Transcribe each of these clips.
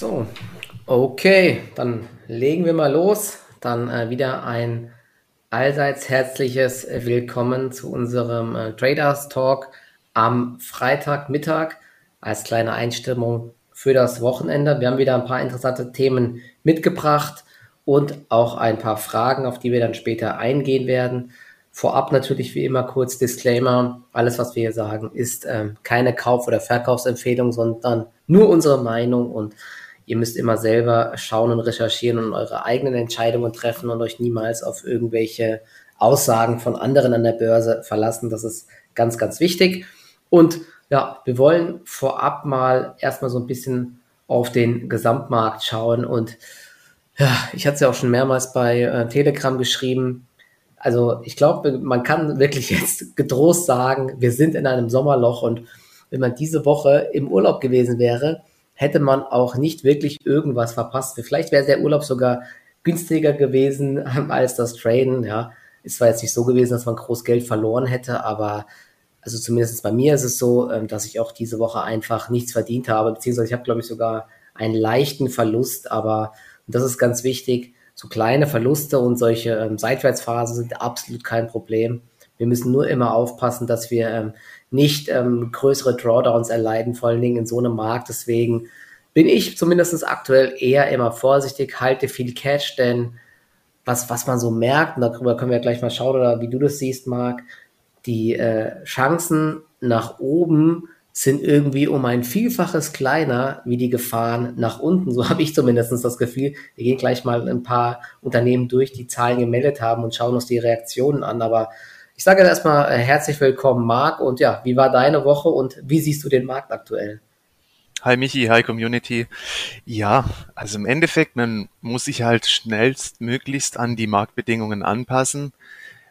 So, okay, dann legen wir mal los. Dann äh, wieder ein allseits herzliches Willkommen zu unserem äh, Traders Talk am Freitagmittag als kleine Einstimmung für das Wochenende. Wir haben wieder ein paar interessante Themen mitgebracht und auch ein paar Fragen, auf die wir dann später eingehen werden. Vorab natürlich wie immer kurz Disclaimer. Alles, was wir hier sagen, ist ähm, keine Kauf- oder Verkaufsempfehlung, sondern nur unsere Meinung und ihr müsst immer selber schauen und recherchieren und eure eigenen Entscheidungen treffen und euch niemals auf irgendwelche Aussagen von anderen an der Börse verlassen. Das ist ganz, ganz wichtig. Und ja, wir wollen vorab mal erstmal so ein bisschen auf den Gesamtmarkt schauen und ja, ich hatte es ja auch schon mehrmals bei äh, Telegram geschrieben also ich glaube, man kann wirklich jetzt getrost sagen, wir sind in einem Sommerloch und wenn man diese Woche im Urlaub gewesen wäre, hätte man auch nicht wirklich irgendwas verpasst. Vielleicht wäre der Urlaub sogar günstiger gewesen als das Traden. Ja, ist zwar jetzt nicht so gewesen, dass man groß Geld verloren hätte, aber also zumindest bei mir ist es so, ähm, dass ich auch diese Woche einfach nichts verdient habe, beziehungsweise ich habe, glaube ich, sogar einen leichten Verlust, aber das ist ganz wichtig so kleine Verluste und solche ähm, Seitwärtsphasen sind absolut kein Problem. Wir müssen nur immer aufpassen, dass wir ähm, nicht ähm, größere Drawdowns erleiden, vor allen Dingen in so einem Markt. Deswegen bin ich zumindest aktuell eher immer vorsichtig, halte viel Cash, denn was, was man so merkt, und darüber können wir gleich mal schauen, oder wie du das siehst, Marc, die äh, Chancen nach oben sind irgendwie um ein Vielfaches kleiner wie die Gefahren nach unten. So habe ich zumindest das Gefühl. Wir gehen gleich mal ein paar Unternehmen durch, die Zahlen gemeldet haben und schauen uns die Reaktionen an. Aber ich sage erstmal äh, herzlich willkommen, Marc. Und ja, wie war deine Woche und wie siehst du den Markt aktuell? Hi Michi, hi Community. Ja, also im Endeffekt, man muss sich halt schnellstmöglichst an die Marktbedingungen anpassen.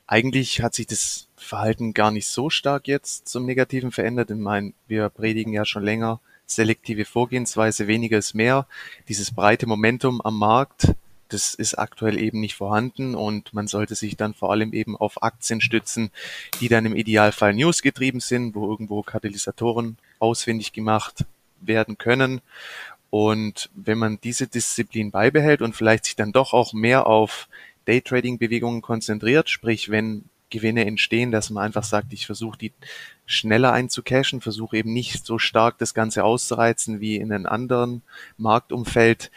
Eigentlich hat sich das Verhalten gar nicht so stark jetzt zum Negativen verändert. Ich meine, wir predigen ja schon länger selektive Vorgehensweise, weniger ist mehr. Dieses breite Momentum am Markt, das ist aktuell eben nicht vorhanden und man sollte sich dann vor allem eben auf Aktien stützen, die dann im Idealfall News getrieben sind, wo irgendwo Katalysatoren ausfindig gemacht werden können. Und wenn man diese Disziplin beibehält und vielleicht sich dann doch auch mehr auf Daytrading-Bewegungen konzentriert, sprich wenn Gewinne entstehen, dass man einfach sagt, ich versuche die schneller einzucashen, versuche eben nicht so stark das Ganze auszureizen wie in einem anderen Marktumfeld,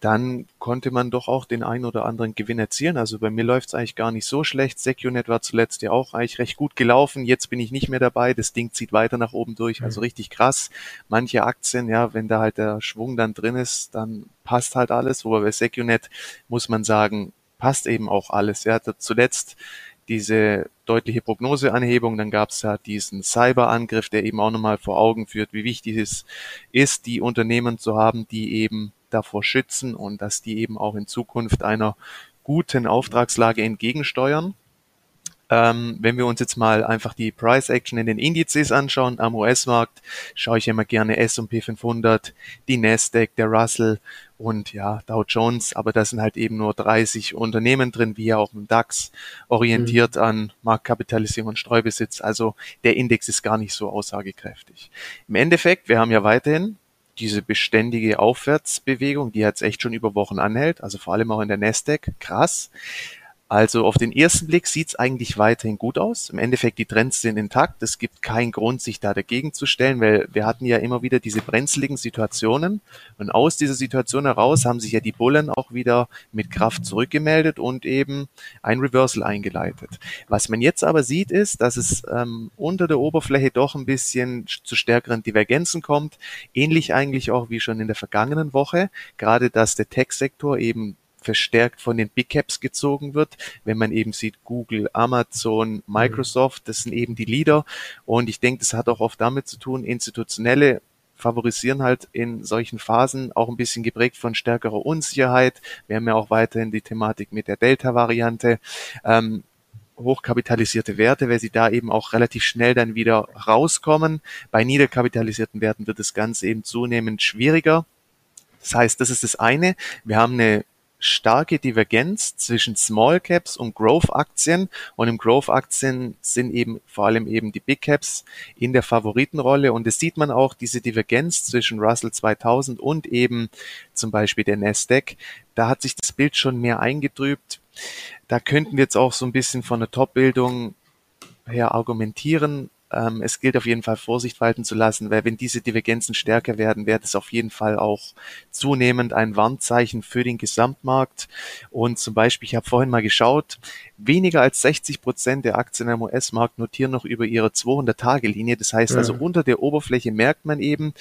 dann konnte man doch auch den einen oder anderen Gewinn erzielen. Also bei mir läuft es eigentlich gar nicht so schlecht. SecuNet war zuletzt ja auch eigentlich recht gut gelaufen. Jetzt bin ich nicht mehr dabei. Das Ding zieht weiter nach oben durch. Also mhm. richtig krass. Manche Aktien, ja, wenn da halt der Schwung dann drin ist, dann passt halt alles. Wobei bei SecuNet muss man sagen, passt eben auch alles. Ja, zuletzt diese deutliche Prognoseanhebung. Dann gab es ja diesen Cyberangriff, der eben auch nochmal vor Augen führt, wie wichtig es ist, die Unternehmen zu haben, die eben davor schützen und dass die eben auch in Zukunft einer guten Auftragslage entgegensteuern. Ähm, wenn wir uns jetzt mal einfach die Price Action in den Indizes anschauen, am US-Markt schaue ich immer gerne S&P 500, die Nasdaq, der Russell und ja, Dow Jones, aber da sind halt eben nur 30 Unternehmen drin, wie ja auch im DAX, orientiert mhm. an Marktkapitalisierung und Streubesitz. Also der Index ist gar nicht so aussagekräftig. Im Endeffekt, wir haben ja weiterhin diese beständige Aufwärtsbewegung, die jetzt echt schon über Wochen anhält, also vor allem auch in der Nasdaq, krass. Also auf den ersten Blick sieht's eigentlich weiterhin gut aus. Im Endeffekt, die Trends sind intakt. Es gibt keinen Grund, sich da dagegen zu stellen, weil wir hatten ja immer wieder diese brenzligen Situationen. Und aus dieser Situation heraus haben sich ja die Bullen auch wieder mit Kraft zurückgemeldet und eben ein Reversal eingeleitet. Was man jetzt aber sieht, ist, dass es ähm, unter der Oberfläche doch ein bisschen zu stärkeren Divergenzen kommt. Ähnlich eigentlich auch wie schon in der vergangenen Woche. Gerade, dass der Tech-Sektor eben verstärkt von den Big Caps gezogen wird. Wenn man eben sieht, Google, Amazon, Microsoft, das sind eben die Leader. Und ich denke, das hat auch oft damit zu tun, institutionelle favorisieren halt in solchen Phasen auch ein bisschen geprägt von stärkerer Unsicherheit. Wir haben ja auch weiterhin die Thematik mit der Delta-Variante. Ähm, hochkapitalisierte Werte, weil sie da eben auch relativ schnell dann wieder rauskommen. Bei niederkapitalisierten Werten wird das Ganze eben zunehmend schwieriger. Das heißt, das ist das eine. Wir haben eine starke Divergenz zwischen Small Caps und Growth Aktien. Und im Growth Aktien sind eben vor allem eben die Big Caps in der Favoritenrolle. Und das sieht man auch, diese Divergenz zwischen Russell 2000 und eben zum Beispiel der Nasdaq. Da hat sich das Bild schon mehr eingetrübt. Da könnten wir jetzt auch so ein bisschen von der Top-Bildung her argumentieren. Ähm, es gilt auf jeden Fall Vorsicht walten zu lassen, weil wenn diese Divergenzen stärker werden, wird es auf jeden Fall auch zunehmend ein Warnzeichen für den Gesamtmarkt. Und zum Beispiel, ich habe vorhin mal geschaut, weniger als 60 Prozent der Aktien im US-Markt notieren noch über ihre 200-Tage-Linie. Das heißt also, mhm. unter der Oberfläche merkt man eben,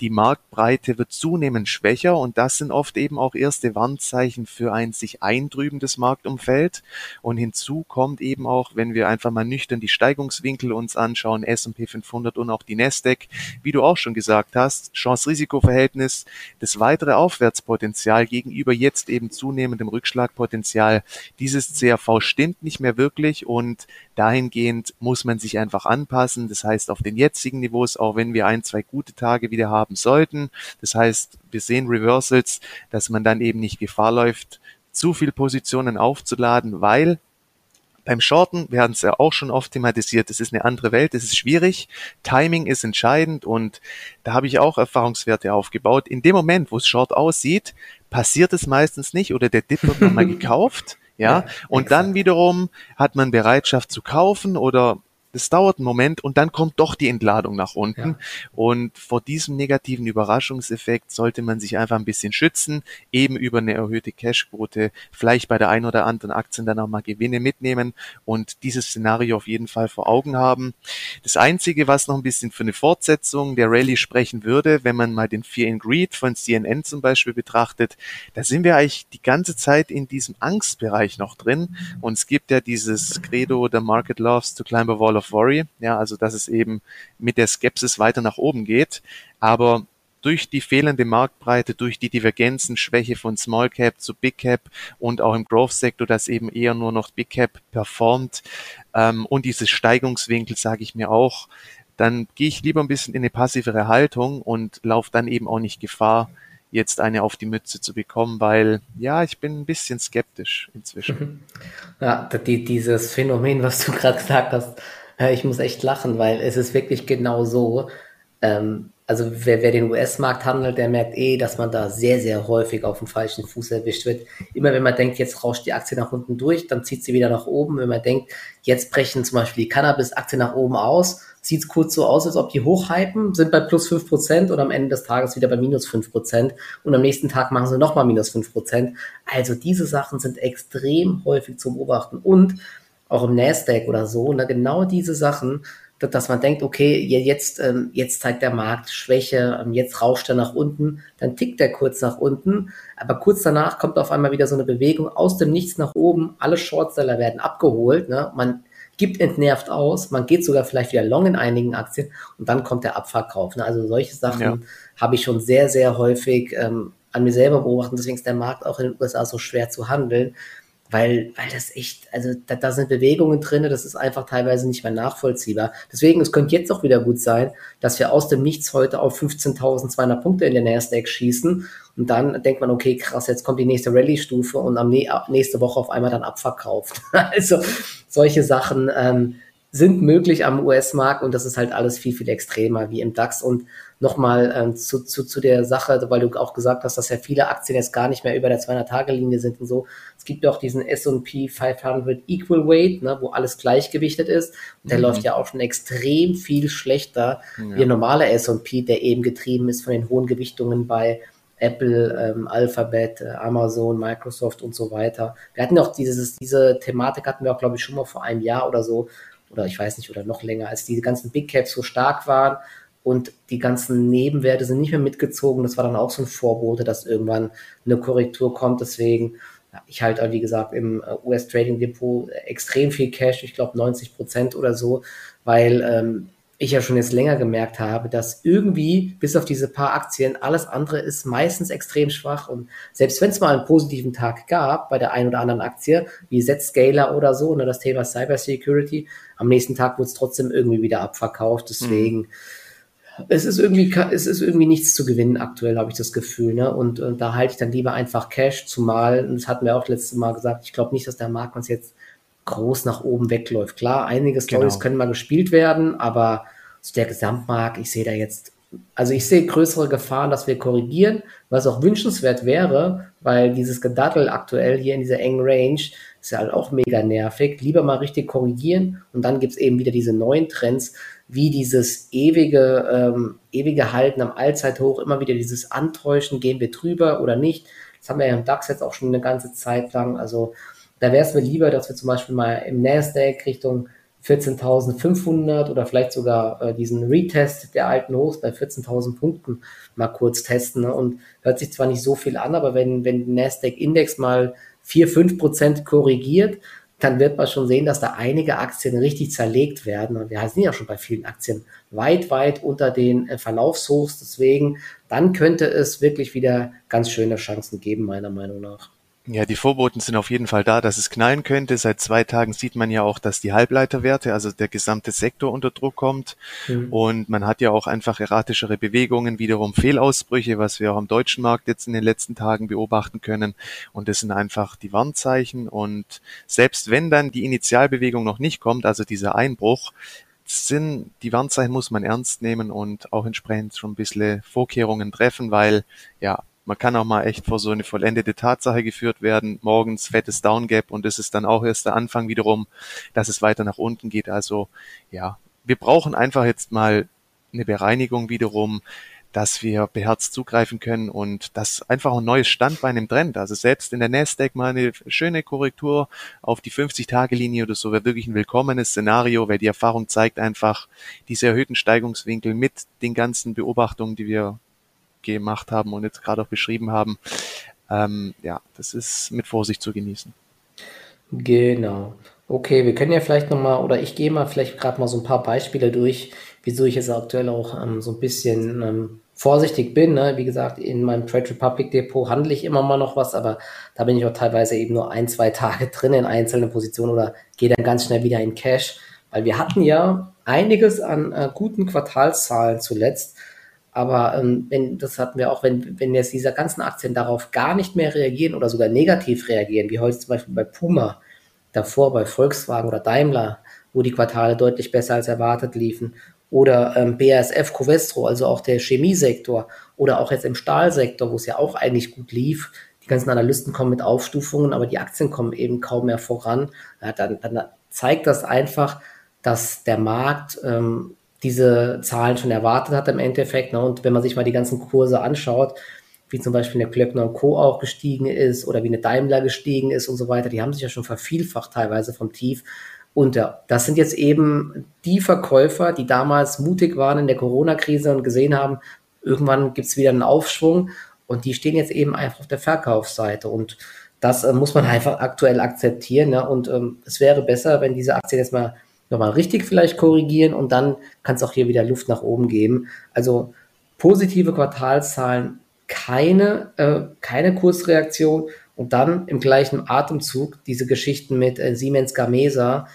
die Marktbreite wird zunehmend schwächer und das sind oft eben auch erste Warnzeichen für ein sich eintrübendes Marktumfeld. Und hinzu kommt eben auch, wenn wir einfach mal nüchtern die Steigungswinkel uns anschauen, S&P 500 und auch die Nasdaq, wie du auch schon gesagt hast, Chance-Risiko-Verhältnis, das weitere Aufwärtspotenzial gegenüber jetzt eben zunehmendem Rückschlagpotenzial, dieses CRV stimmt stimmt nicht mehr wirklich und dahingehend muss man sich einfach anpassen. Das heißt, auf den jetzigen Niveaus, auch wenn wir ein, zwei gute Tage wieder haben sollten, das heißt, wir sehen Reversals, dass man dann eben nicht Gefahr läuft, zu viel Positionen aufzuladen, weil beim Shorten, wir hatten es ja auch schon oft thematisiert, es ist eine andere Welt, es ist schwierig, Timing ist entscheidend und da habe ich auch Erfahrungswerte aufgebaut. In dem Moment, wo es Short aussieht, passiert es meistens nicht oder der Dip wird nochmal gekauft ja, ja und exakt. dann wiederum hat man Bereitschaft zu kaufen oder das dauert einen Moment und dann kommt doch die Entladung nach unten. Ja. Und vor diesem negativen Überraschungseffekt sollte man sich einfach ein bisschen schützen, eben über eine erhöhte Cashquote, vielleicht bei der einen oder anderen Aktien dann auch mal Gewinne mitnehmen und dieses Szenario auf jeden Fall vor Augen haben. Das Einzige, was noch ein bisschen für eine Fortsetzung der Rallye sprechen würde, wenn man mal den Fear and Greed von CNN zum Beispiel betrachtet, da sind wir eigentlich die ganze Zeit in diesem Angstbereich noch drin. Und es gibt ja dieses Credo, the market loves to climb a wall of Worry, ja, also dass es eben mit der Skepsis weiter nach oben geht, aber durch die fehlende Marktbreite, durch die Divergenzen, Schwäche von Small Cap zu Big Cap und auch im Growth Sektor, dass eben eher nur noch Big Cap performt ähm, und dieses Steigungswinkel, sage ich mir auch, dann gehe ich lieber ein bisschen in eine passivere Haltung und laufe dann eben auch nicht Gefahr, jetzt eine auf die Mütze zu bekommen, weil ja, ich bin ein bisschen skeptisch inzwischen. Ja, die, dieses Phänomen, was du gerade gesagt hast, ich muss echt lachen, weil es ist wirklich genau so. Ähm, also wer, wer den US-Markt handelt, der merkt eh, dass man da sehr, sehr häufig auf dem falschen Fuß erwischt wird. Immer wenn man denkt, jetzt rauscht die Aktie nach unten durch, dann zieht sie wieder nach oben. Wenn man denkt, jetzt brechen zum Beispiel die Cannabis-Aktien nach oben aus, sieht es kurz so aus, als ob die hochhypen, sind bei plus fünf Prozent und am Ende des Tages wieder bei minus fünf Prozent und am nächsten Tag machen sie nochmal minus fünf Prozent. Also diese Sachen sind extrem häufig zu beobachten und auch im Nasdaq oder so, ne, genau diese Sachen, dass man denkt, okay, jetzt, ähm, jetzt zeigt der Markt Schwäche, ähm, jetzt rauscht er nach unten, dann tickt er kurz nach unten, aber kurz danach kommt auf einmal wieder so eine Bewegung aus dem Nichts nach oben, alle Shortseller werden abgeholt, ne? man gibt entnervt aus, man geht sogar vielleicht wieder long in einigen Aktien und dann kommt der Abverkauf. Ne? Also solche Sachen ja. habe ich schon sehr, sehr häufig ähm, an mir selber beobachtet, deswegen ist der Markt auch in den USA so schwer zu handeln, weil, weil das echt, also da, da sind Bewegungen drin, das ist einfach teilweise nicht mehr nachvollziehbar. Deswegen, es könnte jetzt auch wieder gut sein, dass wir aus dem Nichts heute auf 15.200 Punkte in der Nasdaq schießen und dann denkt man, okay, krass, jetzt kommt die nächste Rallye-Stufe und am nächste Woche auf einmal dann abverkauft. also solche Sachen ähm, sind möglich am US-Markt und das ist halt alles viel, viel extremer wie im DAX und nochmal ähm, zu, zu, zu der Sache, weil du auch gesagt hast, dass ja viele Aktien jetzt gar nicht mehr über der 200-Tage-Linie sind und so. Es gibt ja auch diesen S&P 500 Equal Weight, ne, wo alles gleichgewichtet ist. Und der mhm. läuft ja auch schon extrem viel schlechter ja. wie ein normaler S&P, der eben getrieben ist von den hohen Gewichtungen bei Apple, ähm, Alphabet, äh, Amazon, Microsoft und so weiter. Wir hatten auch dieses, diese Thematik hatten wir auch, glaube ich, schon mal vor einem Jahr oder so, oder ich weiß nicht, oder noch länger, als die ganzen Big Caps so stark waren und die ganzen Nebenwerte sind nicht mehr mitgezogen. Das war dann auch so ein Vorbote, dass irgendwann eine Korrektur kommt. Deswegen, ich halte, wie gesagt, im äh, US Trading Depot extrem viel Cash, ich glaube 90 Prozent oder so, weil ähm, ich ja schon jetzt länger gemerkt habe, dass irgendwie bis auf diese paar Aktien alles andere ist meistens extrem schwach. Und selbst wenn es mal einen positiven Tag gab bei der einen oder anderen Aktie, wie Zscaler oder so, ne, das Thema Cybersecurity, am nächsten Tag wurde es trotzdem irgendwie wieder abverkauft, deswegen mhm es ist irgendwie, es ist irgendwie nichts zu gewinnen aktuell, habe ich das Gefühl. Ne? Und, und da halte ich dann lieber einfach Cash, zumal, und das hatten wir auch letztes Mal gesagt, ich glaube nicht, dass der Markt uns jetzt groß nach oben wegläuft. Klar, einige Stories genau. können mal gespielt werden, aber so der Gesamtmarkt, ich sehe da jetzt, also ich sehe größere Gefahren, dass wir korrigieren, was auch wünschenswert wäre, weil dieses Gedattel aktuell hier in dieser engen Range ist ja halt auch mega nervig. Lieber mal richtig korrigieren und dann gibt es eben wieder diese neuen Trends, wie dieses ewige, ähm, ewige Halten am Allzeithoch, immer wieder dieses Antäuschen, gehen wir drüber oder nicht. Das haben wir ja im DAX jetzt auch schon eine ganze Zeit lang. Also da wäre es mir lieber, dass wir zum Beispiel mal im Nasdaq Richtung 14.500 oder vielleicht sogar äh, diesen Retest der alten Hochs bei 14.000 Punkten mal kurz testen. Ne? Und hört sich zwar nicht so viel an, aber wenn, wenn der Nasdaq-Index mal 4, 5 Prozent korrigiert, dann wird man schon sehen, dass da einige Aktien richtig zerlegt werden. Und wir sind ja schon bei vielen Aktien weit, weit unter den äh, Verlaufshochs. Deswegen, dann könnte es wirklich wieder ganz schöne Chancen geben, meiner Meinung nach. Ja, die Vorboten sind auf jeden Fall da, dass es knallen könnte. Seit zwei Tagen sieht man ja auch, dass die Halbleiterwerte, also der gesamte Sektor unter Druck kommt. Mhm. Und man hat ja auch einfach erratischere Bewegungen, wiederum Fehlausbrüche, was wir auch am deutschen Markt jetzt in den letzten Tagen beobachten können. Und das sind einfach die Warnzeichen. Und selbst wenn dann die Initialbewegung noch nicht kommt, also dieser Einbruch, sind, die Warnzeichen muss man ernst nehmen und auch entsprechend schon ein bisschen Vorkehrungen treffen, weil ja, man kann auch mal echt vor so eine vollendete Tatsache geführt werden, morgens fettes Downgap und das ist dann auch erst der Anfang wiederum, dass es weiter nach unten geht. Also ja, wir brauchen einfach jetzt mal eine Bereinigung wiederum, dass wir beherzt zugreifen können und dass einfach ein neues Standbein im Trend. Also selbst in der Nasdaq mal eine schöne Korrektur auf die 50-Tage-Linie oder so wäre wirklich ein willkommenes Szenario, weil die Erfahrung zeigt einfach diese erhöhten Steigungswinkel mit den ganzen Beobachtungen, die wir gemacht haben und jetzt gerade auch beschrieben haben. Ähm, ja, das ist mit Vorsicht zu genießen. Genau. Okay, wir können ja vielleicht nochmal, oder ich gehe mal vielleicht gerade mal so ein paar Beispiele durch, wieso ich jetzt aktuell auch ähm, so ein bisschen ähm, vorsichtig bin. Ne? Wie gesagt, in meinem Trade Republic Depot handle ich immer mal noch was, aber da bin ich auch teilweise eben nur ein, zwei Tage drin in einzelnen Positionen oder gehe dann ganz schnell wieder in Cash, weil wir hatten ja einiges an äh, guten Quartalszahlen zuletzt. Aber ähm, wenn, das hatten wir auch, wenn, wenn jetzt diese ganzen Aktien darauf gar nicht mehr reagieren oder sogar negativ reagieren, wie heute zum Beispiel bei Puma, davor bei Volkswagen oder Daimler, wo die Quartale deutlich besser als erwartet liefen, oder ähm, BASF Covestro, also auch der Chemiesektor, oder auch jetzt im Stahlsektor, wo es ja auch eigentlich gut lief. Die ganzen Analysten kommen mit Aufstufungen, aber die Aktien kommen eben kaum mehr voran. Ja, dann, dann zeigt das einfach, dass der Markt ähm, diese Zahlen schon erwartet hat im Endeffekt. Ne? Und wenn man sich mal die ganzen Kurse anschaut, wie zum Beispiel eine Klöckner Co. auch gestiegen ist oder wie eine Daimler gestiegen ist und so weiter, die haben sich ja schon vervielfacht teilweise vom Tief. Ja, das sind jetzt eben die Verkäufer, die damals mutig waren in der Corona-Krise und gesehen haben, irgendwann gibt es wieder einen Aufschwung und die stehen jetzt eben einfach auf der Verkaufsseite. Und das äh, muss man einfach aktuell akzeptieren. Ne? Und ähm, es wäre besser, wenn diese Aktien jetzt mal nochmal richtig vielleicht korrigieren und dann kann es auch hier wieder Luft nach oben geben. Also positive Quartalszahlen, keine, äh, keine Kursreaktion und dann im gleichen Atemzug diese Geschichten mit äh, Siemens Gamesa,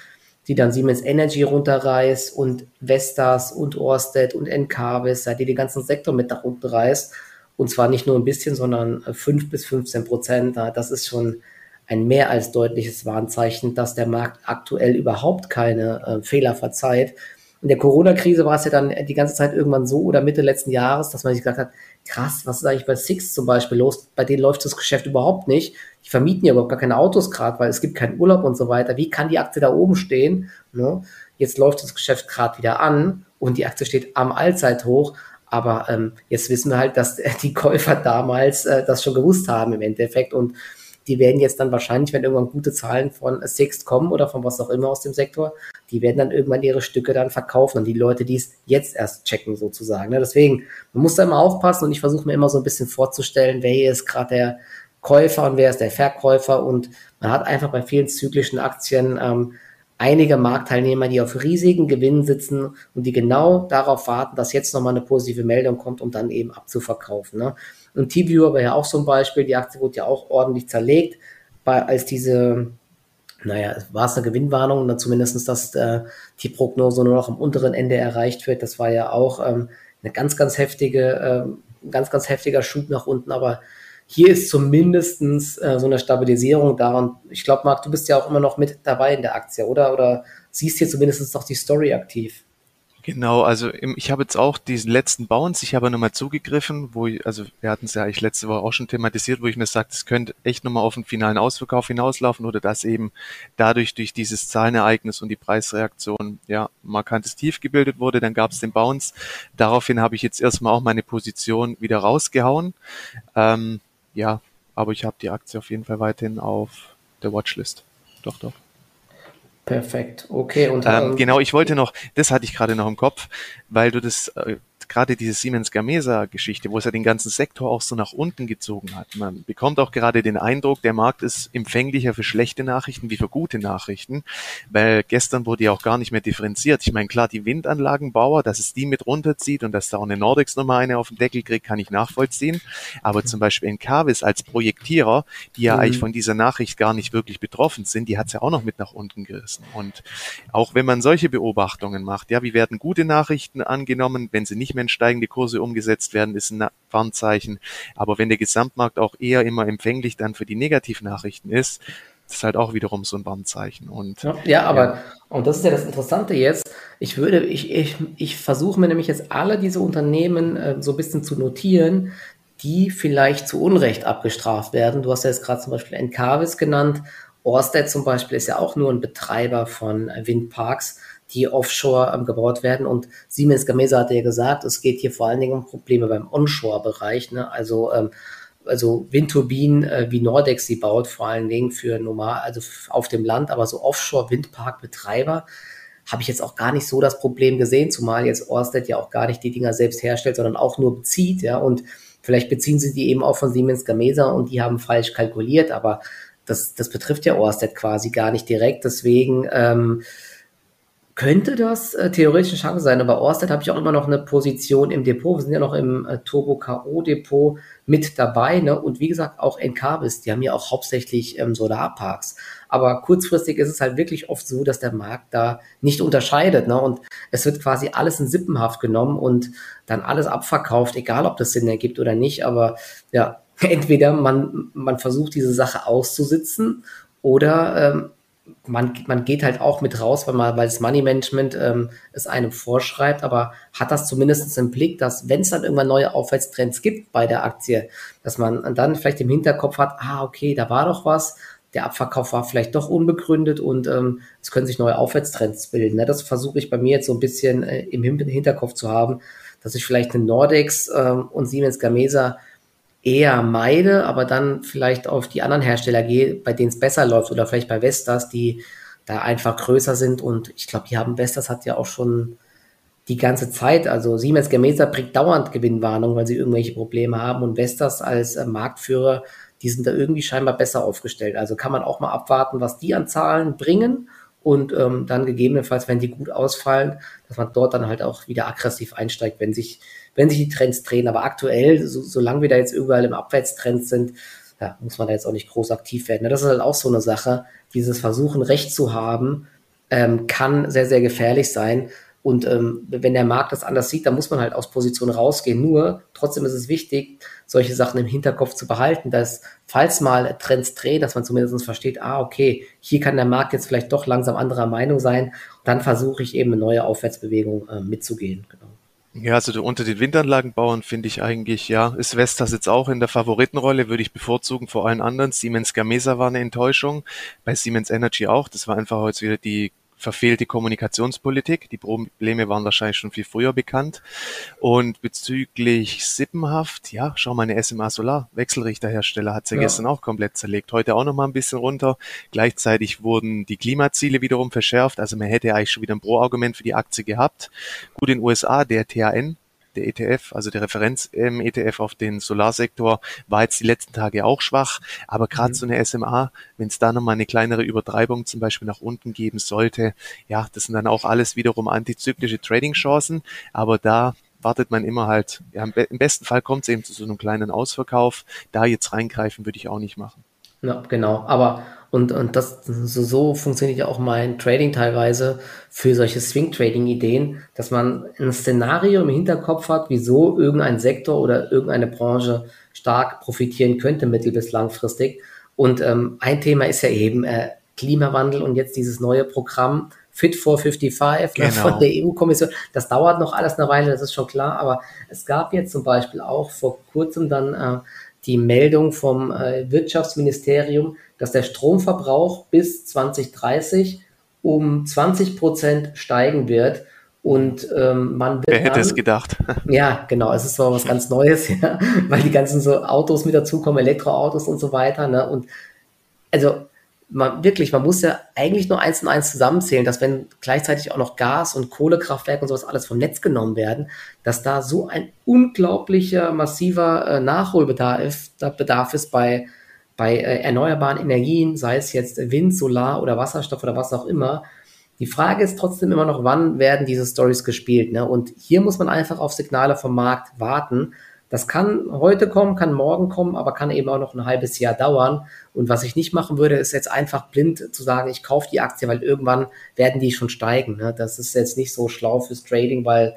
die dann Siemens Energy runterreißt und Vestas und Orsted und Encarvis, die den ganzen Sektor mit nach unten reißt. Und zwar nicht nur ein bisschen, sondern 5 bis 15 Prozent. Das ist schon ein mehr als deutliches Warnzeichen, dass der Markt aktuell überhaupt keine äh, Fehler verzeiht. In der Corona-Krise war es ja dann die ganze Zeit irgendwann so oder Mitte letzten Jahres, dass man sich gesagt hat, krass, was ist eigentlich bei Six zum Beispiel los? Bei denen läuft das Geschäft überhaupt nicht. Die vermieten ja überhaupt gar keine Autos gerade, weil es gibt keinen Urlaub und so weiter. Wie kann die Aktie da oben stehen? Ne? Jetzt läuft das Geschäft gerade wieder an und die Aktie steht am Allzeithoch. Aber ähm, jetzt wissen wir halt, dass die Käufer damals äh, das schon gewusst haben im Endeffekt und die werden jetzt dann wahrscheinlich, wenn irgendwann gute Zahlen von Sixt kommen oder von was auch immer aus dem Sektor, die werden dann irgendwann ihre Stücke dann verkaufen und die Leute, die es jetzt erst checken sozusagen. Ne? Deswegen, man muss da immer aufpassen und ich versuche mir immer so ein bisschen vorzustellen, wer hier ist gerade der Käufer und wer ist der Verkäufer und man hat einfach bei vielen zyklischen Aktien ähm, einige Marktteilnehmer, die auf riesigen Gewinnen sitzen und die genau darauf warten, dass jetzt nochmal eine positive Meldung kommt, um dann eben abzuverkaufen. Ne? Und T-Viewer war ja auch so ein Beispiel, die Aktie wurde ja auch ordentlich zerlegt, bei, als diese, naja, war es eine Gewinnwarnung, oder zumindest, dass äh, die Prognose nur noch am unteren Ende erreicht wird. Das war ja auch ähm, eine ganz, ganz heftige, äh, ganz, ganz heftiger Schub nach unten, aber hier ist zumindestens äh, so eine Stabilisierung da. Und ich glaube, Marc, du bist ja auch immer noch mit dabei in der Aktie, oder? Oder siehst hier zumindest noch die Story aktiv? Genau, also ich habe jetzt auch diesen letzten Bounce, ich habe nochmal zugegriffen, wo ich, also wir hatten es ja eigentlich letzte Woche auch schon thematisiert, wo ich mir sage, es könnte echt nochmal auf den finalen Ausverkauf hinauslaufen oder dass eben dadurch durch dieses Zahlenereignis und die Preisreaktion ja markantes Tief gebildet wurde, dann gab es den Bounce. Daraufhin habe ich jetzt erstmal auch meine Position wieder rausgehauen. Ähm, ja, aber ich habe die Aktie auf jeden Fall weiterhin auf der Watchlist. Doch, doch. Perfekt, okay. Und, ähm, genau, ich wollte noch, das hatte ich gerade noch im Kopf, weil du das äh, gerade diese Siemens Gamesa Geschichte, wo es ja den ganzen Sektor auch so nach unten gezogen hat. Man bekommt auch gerade den Eindruck, der Markt ist empfänglicher für schlechte Nachrichten wie für gute Nachrichten, weil gestern wurde ja auch gar nicht mehr differenziert. Ich meine, klar, die Windanlagenbauer, dass es die mit runterzieht und dass da auch eine Nordex nochmal eine auf den Deckel kriegt, kann ich nachvollziehen. Aber zum Beispiel Encarvis als Projektierer, die ja mhm. eigentlich von dieser Nachricht gar nicht wirklich betroffen sind, die hat es ja auch noch mit nach unten gerissen. Und auch wenn man solche Beobachtungen macht, ja, wie werden gute Nachrichten angenommen, wenn sie nicht mehr wenn steigende Kurse umgesetzt werden, ist ein Warnzeichen. Aber wenn der Gesamtmarkt auch eher immer empfänglich dann für die Negativnachrichten ist, ist halt auch wiederum so ein Warnzeichen. Und, ja, ja, aber, und das ist ja das Interessante jetzt. Ich würde, ich, ich, ich versuche mir nämlich jetzt alle diese Unternehmen äh, so ein bisschen zu notieren, die vielleicht zu Unrecht abgestraft werden. Du hast ja jetzt gerade zum Beispiel Encarvis genannt. Orsted zum Beispiel ist ja auch nur ein Betreiber von äh, Windparks die offshore ähm, gebaut werden. Und Siemens Gamesa hat ja gesagt, es geht hier vor allen Dingen um Probleme beim Onshore-Bereich. Ne? Also, ähm, also Windturbinen, äh, wie Nordex sie baut, vor allen Dingen für normal, also auf dem Land, aber so Offshore-Windparkbetreiber habe ich jetzt auch gar nicht so das Problem gesehen, zumal jetzt Orsted ja auch gar nicht die Dinger selbst herstellt, sondern auch nur bezieht, ja, und vielleicht beziehen sie die eben auch von Siemens Gamesa und die haben falsch kalkuliert, aber das, das betrifft ja Orsted quasi gar nicht direkt, deswegen ähm, könnte das äh, theoretisch eine Chance sein. Aber Orsted habe ich auch immer noch eine Position im Depot. Wir sind ja noch im äh, Turbo K.O. Depot mit dabei. Ne? Und wie gesagt, auch Encarvis, die haben ja auch hauptsächlich ähm, Solarparks. Aber kurzfristig ist es halt wirklich oft so, dass der Markt da nicht unterscheidet. Ne? Und es wird quasi alles in Sippenhaft genommen und dann alles abverkauft, egal ob das Sinn ergibt oder nicht. Aber ja, entweder man, man versucht diese Sache auszusitzen oder ähm, man, man geht halt auch mit raus, weil, man, weil das Money Management ähm, es einem vorschreibt, aber hat das zumindest im Blick, dass wenn es dann irgendwann neue Aufwärtstrends gibt bei der Aktie, dass man dann vielleicht im Hinterkopf hat, ah, okay, da war doch was, der Abverkauf war vielleicht doch unbegründet und ähm, es können sich neue Aufwärtstrends bilden. Ne? Das versuche ich bei mir jetzt so ein bisschen äh, im Hinterkopf zu haben, dass ich vielleicht eine Nordex äh, und Siemens Gamesa eher meide, aber dann vielleicht auf die anderen Hersteller gehe, bei denen es besser läuft oder vielleicht bei Vestas, die da einfach größer sind und ich glaube, die haben Vestas hat ja auch schon die ganze Zeit, also Siemens Gamesa bringt dauernd Gewinnwarnung, weil sie irgendwelche Probleme haben und Vestas als äh, Marktführer, die sind da irgendwie scheinbar besser aufgestellt. Also kann man auch mal abwarten, was die an Zahlen bringen und ähm, dann gegebenenfalls, wenn die gut ausfallen, dass man dort dann halt auch wieder aggressiv einsteigt, wenn sich wenn sich die Trends drehen. Aber aktuell, so, solange wir da jetzt überall im Abwärtstrend sind, ja, muss man da jetzt auch nicht groß aktiv werden. Das ist halt auch so eine Sache. Dieses Versuchen, Recht zu haben, ähm, kann sehr, sehr gefährlich sein. Und ähm, wenn der Markt das anders sieht, dann muss man halt aus Position rausgehen. Nur, trotzdem ist es wichtig, solche Sachen im Hinterkopf zu behalten, dass falls mal Trends drehen, dass man zumindest versteht, ah, okay, hier kann der Markt jetzt vielleicht doch langsam anderer Meinung sein. Dann versuche ich eben eine neue Aufwärtsbewegung äh, mitzugehen. Ja, also unter den Windanlagenbauern finde ich eigentlich, ja, ist Vestas jetzt auch in der Favoritenrolle, würde ich bevorzugen vor allen anderen. Siemens Gamesa war eine Enttäuschung, bei Siemens Energy auch. Das war einfach heute wieder die verfehlte Kommunikationspolitik. Die Probleme waren wahrscheinlich schon viel früher bekannt. Und bezüglich Sippenhaft, ja, schau mal, eine SMA Solar, Wechselrichterhersteller, hat sie ja, gestern auch komplett zerlegt. Heute auch noch mal ein bisschen runter. Gleichzeitig wurden die Klimaziele wiederum verschärft. Also man hätte eigentlich schon wieder ein Pro-Argument für die Aktie gehabt. Gut, in den USA, der THN, der ETF, also der Referenz-ETF auf den Solarsektor, war jetzt die letzten Tage auch schwach. Aber gerade mhm. so eine SMA, wenn es da nochmal eine kleinere Übertreibung zum Beispiel nach unten geben sollte, ja, das sind dann auch alles wiederum antizyklische Trading-Chancen. Aber da wartet man immer halt, ja, im, besten Fall kommt es eben zu so einem kleinen Ausverkauf. Da jetzt reingreifen würde ich auch nicht machen. Ja, genau. Aber Und, und das, so, so funktioniert ja auch mein Trading teilweise für solche Swing-Trading-Ideen, dass man ein Szenario im Hinterkopf hat, wieso irgendein Sektor oder irgendeine Branche stark profitieren könnte, mittel- bis langfristig. Und ähm, ein Thema ist ja eben äh, Klimawandel und jetzt dieses neue Programm Fit for 55 genau. ne, von der EU-Kommission. Das dauert noch alles eine Weile, das ist schon klar, aber es gab jetzt zum Beispiel auch vor kurzem dann äh, die Meldung vom äh, Wirtschaftsministerium, dass der Stromverbrauch bis 2030 um 20 Prozent steigen wird. Und ähm, man wird. Wer hätte dann, es gedacht? Ja, genau. Es ist zwar was ganz Neues, ja, weil die ganzen so Autos mit dazukommen, Elektroautos und so weiter. Ne? Und also man wirklich, man muss ja eigentlich nur eins und eins zusammenzählen, dass wenn gleichzeitig auch noch Gas- und Kohlekraftwerke und sowas alles vom Netz genommen werden, dass da so ein unglaublicher, massiver äh, Nachholbedarf Bedarf ist bei, bei äh, erneuerbaren Energien, sei es jetzt Wind, Solar oder Wasserstoff oder was auch immer. Die Frage ist trotzdem immer noch, wann werden diese Stories gespielt? Ne? Und hier muss man einfach auf Signale vom Markt warten. Das kann heute kommen, kann morgen kommen, aber kann eben auch noch ein halbes Jahr dauern. Und was ich nicht machen würde, ist jetzt einfach blind zu sagen, ich kaufe die Aktie, weil irgendwann werden die schon steigen. Ne? Das ist jetzt nicht so schlau fürs Trading, weil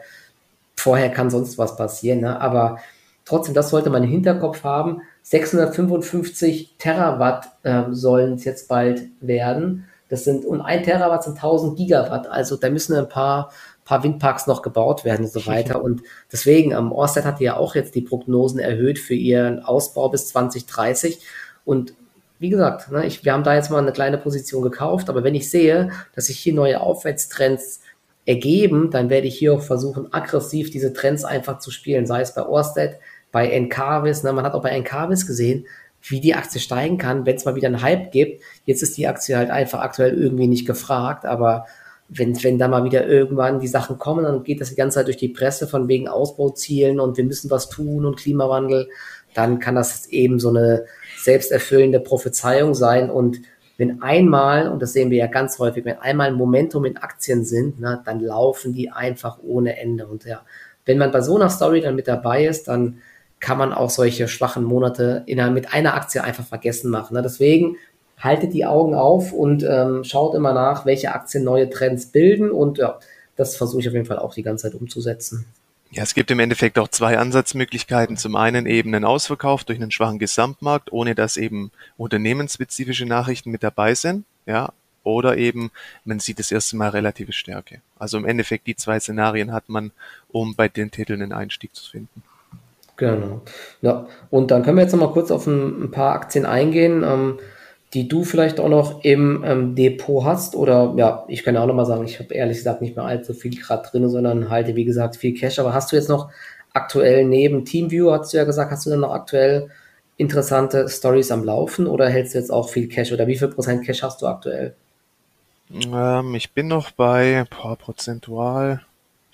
vorher kann sonst was passieren. Ne? Aber trotzdem, das sollte man im Hinterkopf haben. 655 Terawatt äh, sollen es jetzt bald werden. Das sind, und ein Terawatt sind 1000 Gigawatt. Also da müssen ein paar paar Windparks noch gebaut werden und so weiter. Und deswegen, ähm, Orsted hatte ja auch jetzt die Prognosen erhöht für ihren Ausbau bis 2030. Und wie gesagt, ne, ich, wir haben da jetzt mal eine kleine Position gekauft, aber wenn ich sehe, dass sich hier neue Aufwärtstrends ergeben, dann werde ich hier auch versuchen, aggressiv diese Trends einfach zu spielen, sei es bei Orsted, bei Encarvis, ne, man hat auch bei Encarvis gesehen, wie die Aktie steigen kann, wenn es mal wieder einen Hype gibt. Jetzt ist die Aktie halt einfach aktuell irgendwie nicht gefragt, aber wenn, wenn da mal wieder irgendwann die Sachen kommen, dann geht das die ganze Zeit durch die Presse von wegen Ausbauzielen und wir müssen was tun und Klimawandel, dann kann das eben so eine selbsterfüllende Prophezeiung sein und wenn einmal, und das sehen wir ja ganz häufig, wenn einmal ein Momentum in Aktien sind, na, dann laufen die einfach ohne Ende. Und ja, wenn man bei so einer Story dann mit dabei ist, dann kann man auch solche schwachen Monate in mit einer Aktie einfach vergessen machen. Ne? Deswegen haltet die Augen auf und ähm, schaut immer nach, welche Aktien neue Trends bilden. Und ja, das versuche ich auf jeden Fall auch die ganze Zeit umzusetzen. Ja, es gibt im Endeffekt auch zwei Ansatzmöglichkeiten. Zum einen eben einen Ausverkauf durch einen schwachen Gesamtmarkt, ohne dass eben unternehmensspezifische Nachrichten mit dabei sind. Ja, oder eben man sieht das erste Mal relative Stärke. Also im Endeffekt die zwei Szenarien hat man, um bei den Titeln einen Einstieg zu finden. Genau. Ja, und dann können wir jetzt noch mal kurz auf ein, ein paar Aktien eingehen. Ähm, die du vielleicht auch noch im ähm, Depot hast. Oder ja, ich kann ja auch noch mal sagen, ich habe ehrlich gesagt nicht mehr allzu viel gerade drin, sondern halte, wie gesagt, viel Cash. Aber hast du jetzt noch aktuell neben Teamview, hast du ja gesagt, hast du dann noch aktuell interessante Stories am Laufen oder hältst du jetzt auch viel Cash oder wie viel Prozent Cash hast du aktuell? Ähm, ich bin noch bei boah, prozentual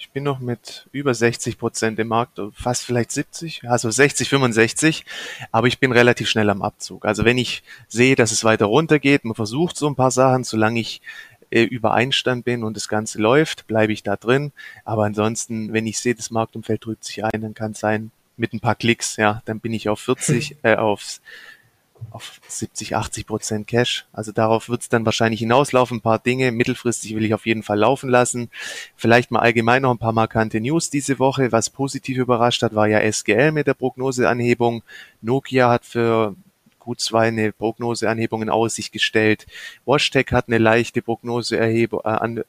ich bin noch mit über 60 Prozent im Markt, fast vielleicht 70, also 60, 65, aber ich bin relativ schnell am Abzug. Also wenn ich sehe, dass es weiter runtergeht, man versucht so ein paar Sachen, solange ich äh, über Einstand bin und das Ganze läuft, bleibe ich da drin. Aber ansonsten, wenn ich sehe, das Marktumfeld drückt sich ein, dann kann es sein, mit ein paar Klicks, ja, dann bin ich auf 40, äh, aufs auf 70, 80 Prozent Cash. Also darauf wird es dann wahrscheinlich hinauslaufen. Ein paar Dinge mittelfristig will ich auf jeden Fall laufen lassen. Vielleicht mal allgemein noch ein paar markante News diese Woche. Was positiv überrascht hat, war ja SGL mit der Prognoseanhebung. Nokia hat für gut zwei eine Prognoseanhebung in Aussicht gestellt. Washtec hat eine leichte Prognoseerhebung äh,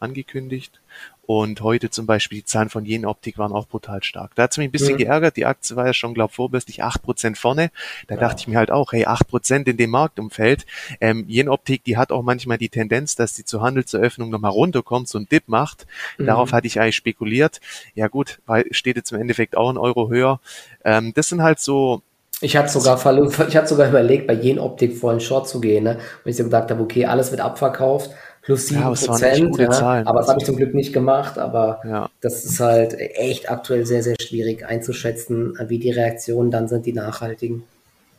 angekündigt. Und heute zum Beispiel die Zahlen von Jenoptik waren auch brutal stark. Da hat es mich ein bisschen mhm. geärgert. Die Aktie war ja schon, glaube vorbörslich acht Prozent vorne. Da ja. dachte ich mir halt auch, hey, acht Prozent in dem Marktumfeld. Ähm, Jenoptik, die hat auch manchmal die Tendenz, dass die zur Handelseröffnung nochmal runterkommt, so ein Dip macht. Mhm. Darauf hatte ich eigentlich spekuliert. Ja gut, weil steht jetzt im Endeffekt auch ein Euro höher. Ähm, das sind halt so ich hatte sogar ich hatte sogar überlegt, bei Jenoptik vor einen Short zu gehen, ne? Und ich so gedacht habe, okay, alles wird abverkauft plus 7 ja, Prozent. Ja, Zahlen, aber das habe ich zum Glück nicht gemacht. Aber ja. das ist halt echt aktuell sehr, sehr schwierig einzuschätzen, wie die Reaktionen dann sind, die nachhaltigen.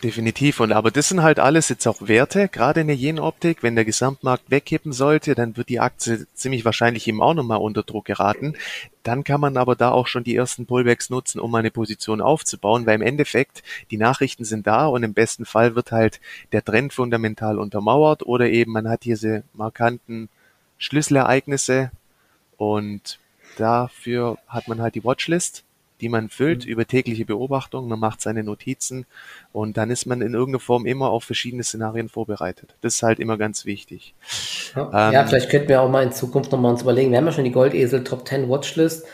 Definitiv. Und aber das sind halt alles jetzt auch Werte, gerade in der Jenoptik. Wenn der Gesamtmarkt wegkippen sollte, dann wird die Aktie ziemlich wahrscheinlich eben auch nochmal unter Druck geraten. Dann kann man aber da auch schon die ersten Pullbacks nutzen, um eine Position aufzubauen, weil im Endeffekt die Nachrichten sind da und im besten Fall wird halt der Trend fundamental untermauert oder eben man hat diese markanten Schlüsselereignisse und dafür hat man halt die Watchlist die man füllt mhm. über tägliche Beobachtung, man macht seine Notizen und dann ist man in irgendeiner Form immer auf verschiedene Szenarien vorbereitet. Das ist halt immer ganz wichtig. Ja, ähm, ja vielleicht könnten wir auch mal in Zukunft nochmal uns überlegen, wir haben ja schon die Goldesel Top 10 Watchlist,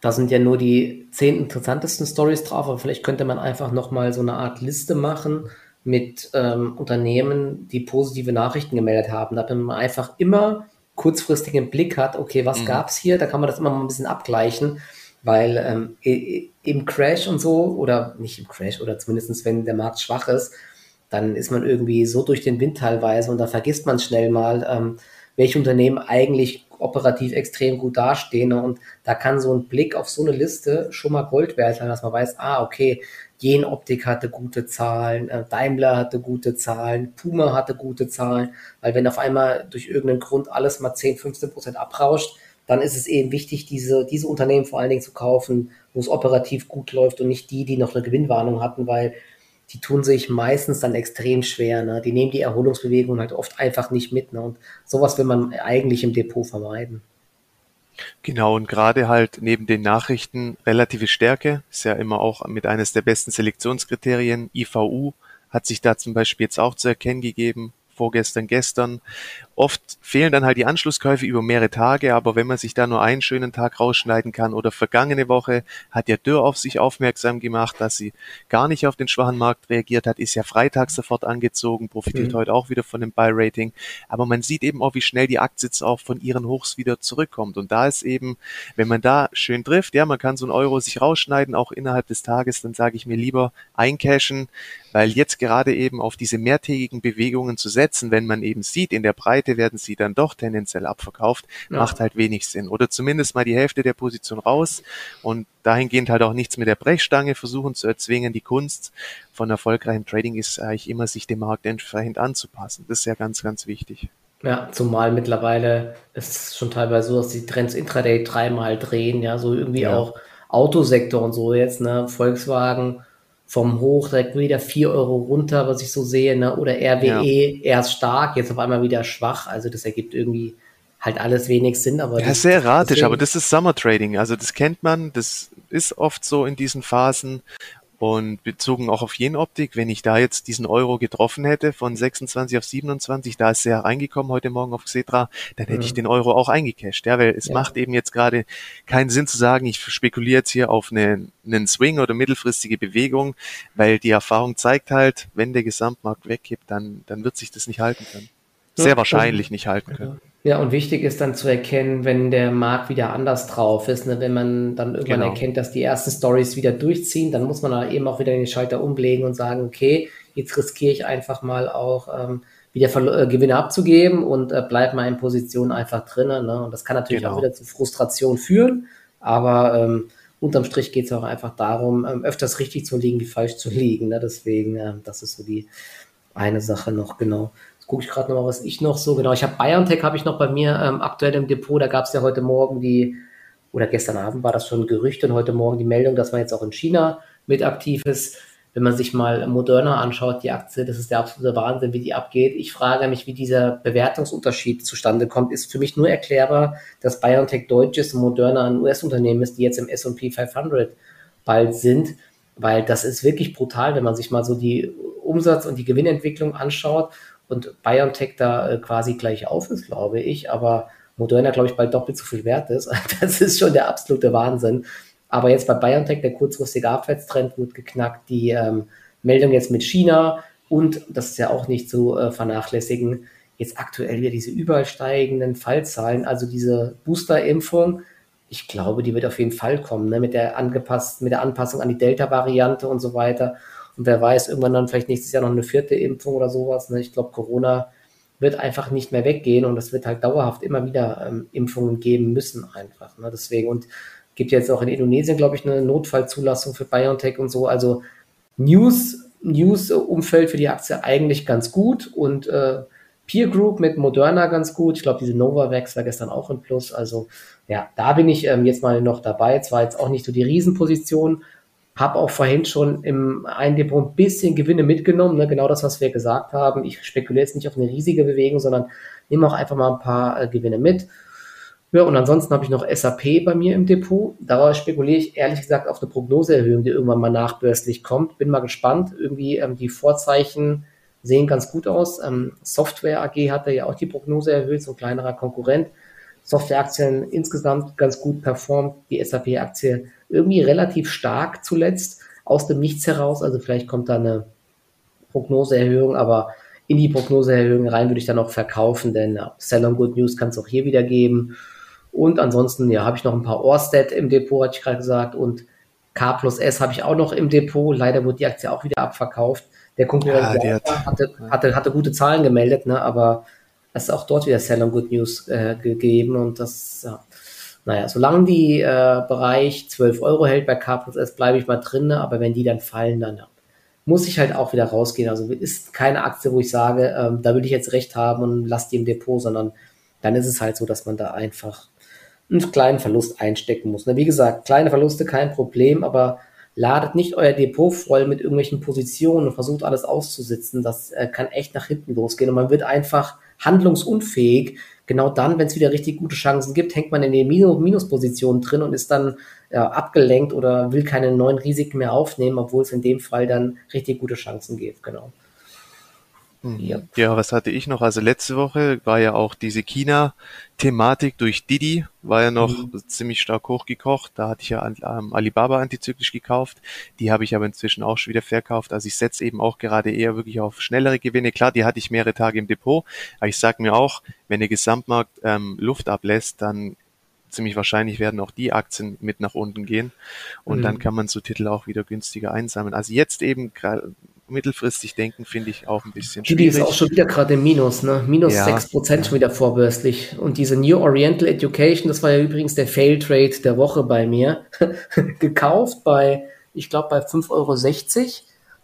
da sind ja nur die zehn interessantesten Stories drauf, aber vielleicht könnte man einfach nochmal so eine Art Liste machen mit ähm, Unternehmen, die positive Nachrichten gemeldet haben, damit man einfach immer kurzfristig im Blick hat, okay, was mhm. gab es hier, da kann man das immer mal ein bisschen abgleichen weil ähm, im Crash und so, oder nicht im Crash, oder zumindest wenn der Markt schwach ist, dann ist man irgendwie so durch den Wind teilweise und da vergisst man schnell mal, ähm, welche Unternehmen eigentlich operativ extrem gut dastehen. Und da kann so ein Blick auf so eine Liste schon mal Gold wert sein, dass man weiß, ah, okay, Jen Optik hatte gute Zahlen, äh, Daimler hatte gute Zahlen, Puma hatte gute Zahlen, weil wenn auf einmal durch irgendeinen Grund alles mal 10, 15 Prozent abrauscht, dann ist es eben wichtig, diese, diese Unternehmen vor allen Dingen zu kaufen, wo es operativ gut läuft und nicht die, die noch eine Gewinnwarnung hatten, weil die tun sich meistens dann extrem schwer. Ne? Die nehmen die Erholungsbewegung halt oft einfach nicht mit. Ne? Und sowas will man eigentlich im Depot vermeiden. Genau, und gerade halt neben den Nachrichten relative Stärke ist ja immer auch mit eines der besten Selektionskriterien. IVU hat sich da zum Beispiel jetzt auch zu erkennen gegeben vorgestern, gestern. Oft fehlen dann halt die Anschlusskäufe über mehrere Tage, aber wenn man sich da nur einen schönen Tag rausschneiden kann oder vergangene Woche hat ja Dürr auf sich aufmerksam gemacht, dass sie gar nicht auf den schwachen Markt reagiert hat, ist ja Freitag sofort angezogen, profitiert mhm. heute auch wieder von dem Buy-Rating. Aber man sieht eben auch, wie schnell die Aktie jetzt auch von ihren Hochs wieder zurückkommt. Und da ist eben, wenn man da schön trifft, ja, man kann so einen Euro sich rausschneiden, auch innerhalb des Tages, dann sage ich mir lieber eincashen, weil jetzt gerade eben auf diese mehrtägigen Bewegungen zu setzen, wenn man eben sieht, in der Breite werden sie dann doch tendenziell abverkauft, ja. macht halt wenig Sinn. Oder zumindest mal die Hälfte der Position raus und dahingehend halt auch nichts mit der Brechstange versuchen zu erzwingen. Die Kunst von erfolgreichem Trading ist eigentlich immer, sich dem Markt entsprechend anzupassen. Das ist ja ganz, ganz wichtig. Ja, zumal mittlerweile ist es schon teilweise so, dass die Trends Intraday dreimal drehen, ja, so irgendwie ja. auch Autosektor und so jetzt, ne, Volkswagen vom Hoch direkt wieder 4 Euro runter, was ich so sehe, ne? oder RWE ja. erst stark, jetzt auf einmal wieder schwach. Also das ergibt irgendwie halt alles wenig Sinn. Aber ja, sehr erratisch, aber das ist Summer Trading. Also das kennt man, das ist oft so in diesen Phasen. Und bezogen auch auf Jenoptik, wenn ich da jetzt diesen Euro getroffen hätte von 26 auf 27, da ist er reingekommen heute Morgen auf Xetra, dann hätte mhm. ich den Euro auch eingecashed. Ja, weil es ja. macht eben jetzt gerade keinen Sinn zu sagen, ich spekuliere jetzt hier auf einen, einen Swing oder mittelfristige Bewegung, weil die Erfahrung zeigt halt, wenn der Gesamtmarkt wegkippt, dann, dann wird sich das nicht halten können. Sehr ja, wahrscheinlich nicht halten können. Ja, und wichtig ist dann zu erkennen, wenn der Markt wieder anders drauf ist, ne? wenn man dann irgendwann genau. erkennt, dass die ersten Stories wieder durchziehen, dann muss man da eben auch wieder den Schalter umlegen und sagen, okay, jetzt riskiere ich einfach mal auch ähm, wieder Ver äh, Gewinne abzugeben und äh, bleib mal in Position einfach drinnen. Ne? Und das kann natürlich genau. auch wieder zu Frustration führen, aber ähm, unterm Strich geht es auch einfach darum, ähm, öfters richtig zu liegen wie falsch zu liegen. Ne? Deswegen, äh, das ist so die eine Sache noch genau gucke ich gerade nochmal, was ich noch so, genau, ich habe BioNTech habe ich noch bei mir ähm, aktuell im Depot, da gab es ja heute Morgen die, oder gestern Abend war das schon Gerücht und heute Morgen die Meldung, dass man jetzt auch in China mit aktiv ist. Wenn man sich mal Moderna anschaut, die Aktie, das ist der absolute Wahnsinn, wie die abgeht. Ich frage mich, wie dieser Bewertungsunterschied zustande kommt. Ist für mich nur erklärbar, dass BioNTech deutsch ist und Moderna ein US-Unternehmen ist, die jetzt im S&P 500 bald sind, weil das ist wirklich brutal, wenn man sich mal so die Umsatz- und die Gewinnentwicklung anschaut und BioNTech da äh, quasi gleich auf ist, glaube ich, aber Moderna, glaube ich, bald doppelt so viel wert ist. Das ist schon der absolute Wahnsinn. Aber jetzt bei BioNTech, der kurzfristige Abwärtstrend wird geknackt, die ähm, Meldung jetzt mit China und, das ist ja auch nicht zu äh, vernachlässigen, jetzt aktuell wieder diese überall steigenden Fallzahlen, also diese Booster-Impfung, ich glaube, die wird auf jeden Fall kommen, ne, mit der angepassten, mit der Anpassung an die Delta-Variante und so weiter. Und wer weiß, irgendwann dann vielleicht nächstes Jahr noch eine vierte Impfung oder sowas. Ne? Ich glaube, Corona wird einfach nicht mehr weggehen und es wird halt dauerhaft immer wieder ähm, Impfungen geben müssen einfach. Ne? Deswegen und gibt jetzt auch in Indonesien, glaube ich, eine Notfallzulassung für BioNTech und so. Also News News-Umfeld für die Aktie eigentlich ganz gut und äh, Peer Group mit Moderna ganz gut. Ich glaube, diese Novavax war gestern auch im Plus. Also ja, da bin ich ähm, jetzt mal noch dabei. Zwar jetzt auch nicht so die Riesenposition, habe auch vorhin schon im einen Depot ein bisschen Gewinne mitgenommen. Ne? Genau das, was wir gesagt haben. Ich spekuliere jetzt nicht auf eine riesige Bewegung, sondern nehme auch einfach mal ein paar äh, Gewinne mit. Ja, und ansonsten habe ich noch SAP bei mir im Depot. Daraus spekuliere ich ehrlich gesagt auf eine Prognoseerhöhung, die irgendwann mal nachbörslich kommt. Bin mal gespannt. Irgendwie ähm, die Vorzeichen sehen ganz gut aus. Ähm, Software AG hatte ja auch die Prognose erhöht, so ein kleinerer Konkurrent. Softwareaktien insgesamt ganz gut performt. Die SAP-Aktie irgendwie relativ stark zuletzt aus dem Nichts heraus. Also vielleicht kommt da eine Prognoseerhöhung, aber in die Prognoseerhöhung rein würde ich dann auch verkaufen, denn ja, Sell on Good News kann es auch hier wieder geben. Und ansonsten, ja, habe ich noch ein paar Orsted im Depot, hatte ich gerade gesagt, und K plus S habe ich auch noch im Depot. Leider wurde die Aktie auch wieder abverkauft. Der Konkurrent ja, hat, hatte, hatte, hatte gute Zahlen gemeldet, ne, aber es ist auch dort wieder Sell on Good News äh, gegeben und das, ja. Naja, solange die äh, Bereich 12 Euro hält bei K plus S, bleibe ich mal drin, ne, aber wenn die dann fallen, dann ja, muss ich halt auch wieder rausgehen. Also ist keine Aktie, wo ich sage, ähm, da will ich jetzt recht haben und lasse die im Depot, sondern dann ist es halt so, dass man da einfach einen kleinen Verlust einstecken muss. Ne? Wie gesagt, kleine Verluste kein Problem, aber ladet nicht euer Depot voll mit irgendwelchen Positionen und versucht alles auszusitzen. Das äh, kann echt nach hinten losgehen und man wird einfach handlungsunfähig. Genau dann, wenn es wieder richtig gute Chancen gibt, hängt man in den Minus Minuspositionen drin und ist dann ja, abgelenkt oder will keine neuen Risiken mehr aufnehmen, obwohl es in dem Fall dann richtig gute Chancen gibt. Genau. Mhm. Ja. was hatte ich noch? Also letzte Woche war ja auch diese China-Thematik durch Didi, war ja noch mhm. ziemlich stark hochgekocht. Da hatte ich ja ähm, Alibaba antizyklisch gekauft. Die habe ich aber inzwischen auch schon wieder verkauft. Also ich setze eben auch gerade eher wirklich auf schnellere Gewinne. Klar, die hatte ich mehrere Tage im Depot. Aber ich sage mir auch, wenn der Gesamtmarkt ähm, Luft ablässt, dann ziemlich wahrscheinlich werden auch die Aktien mit nach unten gehen und mhm. dann kann man so Titel auch wieder günstiger einsammeln. Also jetzt eben mittelfristig denken, finde ich auch ein bisschen schwierig. Die ist auch schon wieder gerade im Minus, ne? Minus ja, 6% ja. schon wieder vorbörslich. Und diese New Oriental Education, das war ja übrigens der Fail Trade der Woche bei mir, gekauft bei, ich glaube, bei 5,60 Euro.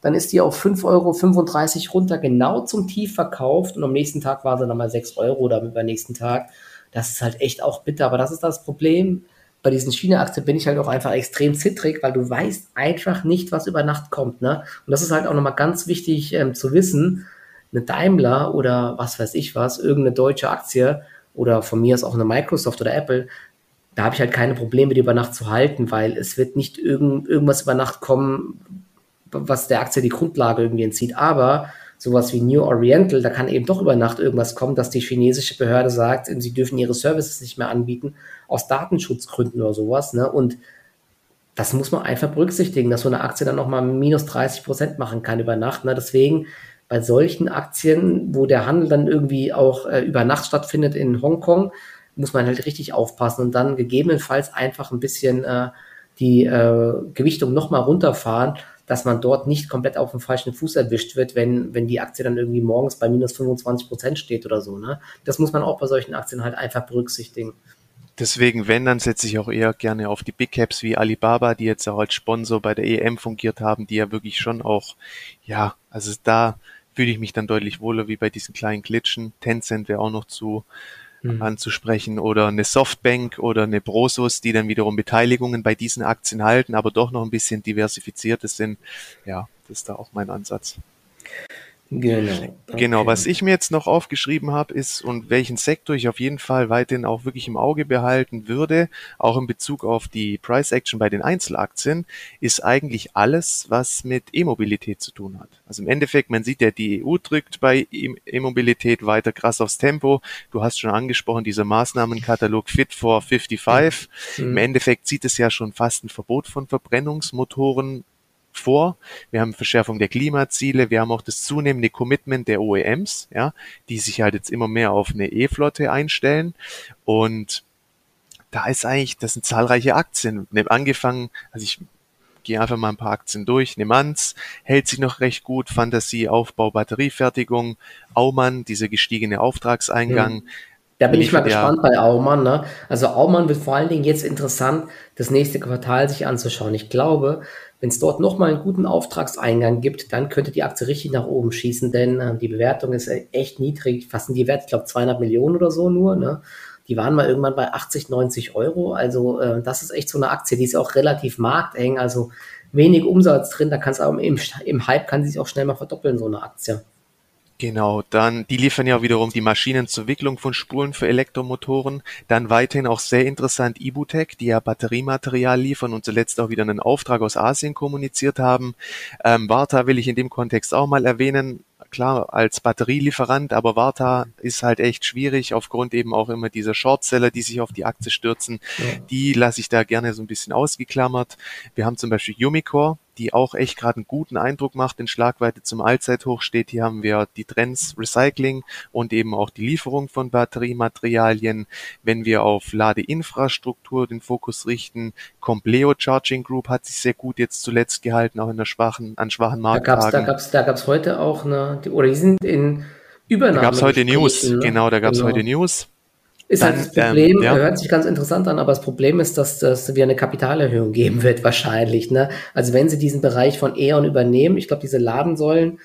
Dann ist die auf 5,35 Euro runter, genau zum Tief verkauft. Und am nächsten Tag war sie dann mal 6 Euro oder beim nächsten Tag. Das ist halt echt auch bitter. Aber das ist das Problem bei diesen China-Aktien bin ich halt auch einfach extrem zittrig, weil du weißt einfach nicht, was über Nacht kommt. Ne? Und das ist halt auch nochmal ganz wichtig ähm, zu wissen. Eine Daimler oder was weiß ich was, irgendeine deutsche Aktie oder von mir ist auch eine Microsoft oder Apple, da habe ich halt keine Probleme, die über Nacht zu halten, weil es wird nicht irgend, irgendwas über Nacht kommen, was der Aktie die Grundlage irgendwie entzieht. Aber sowas wie New Oriental, da kann eben doch über Nacht irgendwas kommen, dass die chinesische Behörde sagt, sie dürfen ihre Services nicht mehr anbieten, aus Datenschutzgründen oder sowas. Ne? Und das muss man einfach berücksichtigen, dass so eine Aktie dann nochmal minus 30 Prozent machen kann über Nacht. Ne? Deswegen bei solchen Aktien, wo der Handel dann irgendwie auch äh, über Nacht stattfindet in Hongkong, muss man halt richtig aufpassen und dann gegebenenfalls einfach ein bisschen äh, die äh, Gewichtung nochmal runterfahren, dass man dort nicht komplett auf dem falschen Fuß erwischt wird, wenn, wenn die Aktie dann irgendwie morgens bei minus 25 Prozent steht oder so. Ne? Das muss man auch bei solchen Aktien halt einfach berücksichtigen. Deswegen, wenn, dann setze ich auch eher gerne auf die Big Caps wie Alibaba, die jetzt auch als Sponsor bei der EM fungiert haben, die ja wirklich schon auch, ja, also da fühle ich mich dann deutlich wohler wie bei diesen kleinen Glitschen. Tencent wäre auch noch zu mhm. anzusprechen oder eine Softbank oder eine Brosus, die dann wiederum Beteiligungen bei diesen Aktien halten, aber doch noch ein bisschen diversifizierter sind. Ja, das ist da auch mein Ansatz. Genau. Okay. Genau, was ich mir jetzt noch aufgeschrieben habe, ist und welchen Sektor ich auf jeden Fall weiterhin auch wirklich im Auge behalten würde, auch in Bezug auf die Price Action bei den Einzelaktien, ist eigentlich alles, was mit E-Mobilität zu tun hat. Also im Endeffekt, man sieht ja, die EU drückt bei e-, E-Mobilität weiter krass aufs Tempo. Du hast schon angesprochen, dieser Maßnahmenkatalog Fit for 55. Mhm. Im Endeffekt sieht es ja schon fast ein Verbot von Verbrennungsmotoren vor. Wir haben Verschärfung der Klimaziele, wir haben auch das zunehmende Commitment der OEMs, ja, die sich halt jetzt immer mehr auf eine E-Flotte einstellen und da ist eigentlich, das sind zahlreiche Aktien. Angefangen, also ich gehe einfach mal ein paar Aktien durch. Nemanz hält sich noch recht gut. Fantasie, Aufbau, Batteriefertigung. Aumann, dieser gestiegene Auftragseingang. Mhm. Da bin ich mal gespannt bei Aumann. Ne? Also Aumann wird vor allen Dingen jetzt interessant, das nächste Quartal sich anzuschauen. Ich glaube, wenn es dort nochmal einen guten Auftragseingang gibt, dann könnte die Aktie richtig nach oben schießen, denn äh, die Bewertung ist echt niedrig. Was sind die Wert? Ich glaube 200 Millionen oder so nur. Ne? Die waren mal irgendwann bei 80, 90 Euro. Also äh, das ist echt so eine Aktie, die ist auch relativ markteng. Also wenig Umsatz drin. Da kann es auch im, im Hype kann sich auch schnell mal verdoppeln, so eine Aktie. Genau, dann, die liefern ja wiederum die Maschinen zur Wicklung von Spulen für Elektromotoren. Dann weiterhin auch sehr interessant Ibutec, die ja Batteriematerial liefern und zuletzt auch wieder einen Auftrag aus Asien kommuniziert haben. Ähm, Varta will ich in dem Kontext auch mal erwähnen klar als Batterielieferant, aber Varta ist halt echt schwierig aufgrund eben auch immer dieser Shortseller, die sich auf die Aktie stürzen. Ja. Die lasse ich da gerne so ein bisschen ausgeklammert. Wir haben zum Beispiel Umicore, die auch echt gerade einen guten Eindruck macht, in Schlagweite zum Allzeithoch steht. Hier haben wir die Trends Recycling und eben auch die Lieferung von Batteriematerialien. Wenn wir auf Ladeinfrastruktur den Fokus richten, Compleo Charging Group hat sich sehr gut jetzt zuletzt gehalten, auch in der schwachen, an schwachen Markttagen. Da gab es da gab's heute auch eine, oder die sind in Übernahme. Da gab es heute News, ne? genau, da gab es genau. heute News. Ist halt das Problem, ähm, ja. hört sich ganz interessant an, aber das Problem ist, dass das wieder eine Kapitalerhöhung geben wird, wahrscheinlich. Ne? Also wenn sie diesen Bereich von E.ON übernehmen, ich glaube, diese Ladensäulen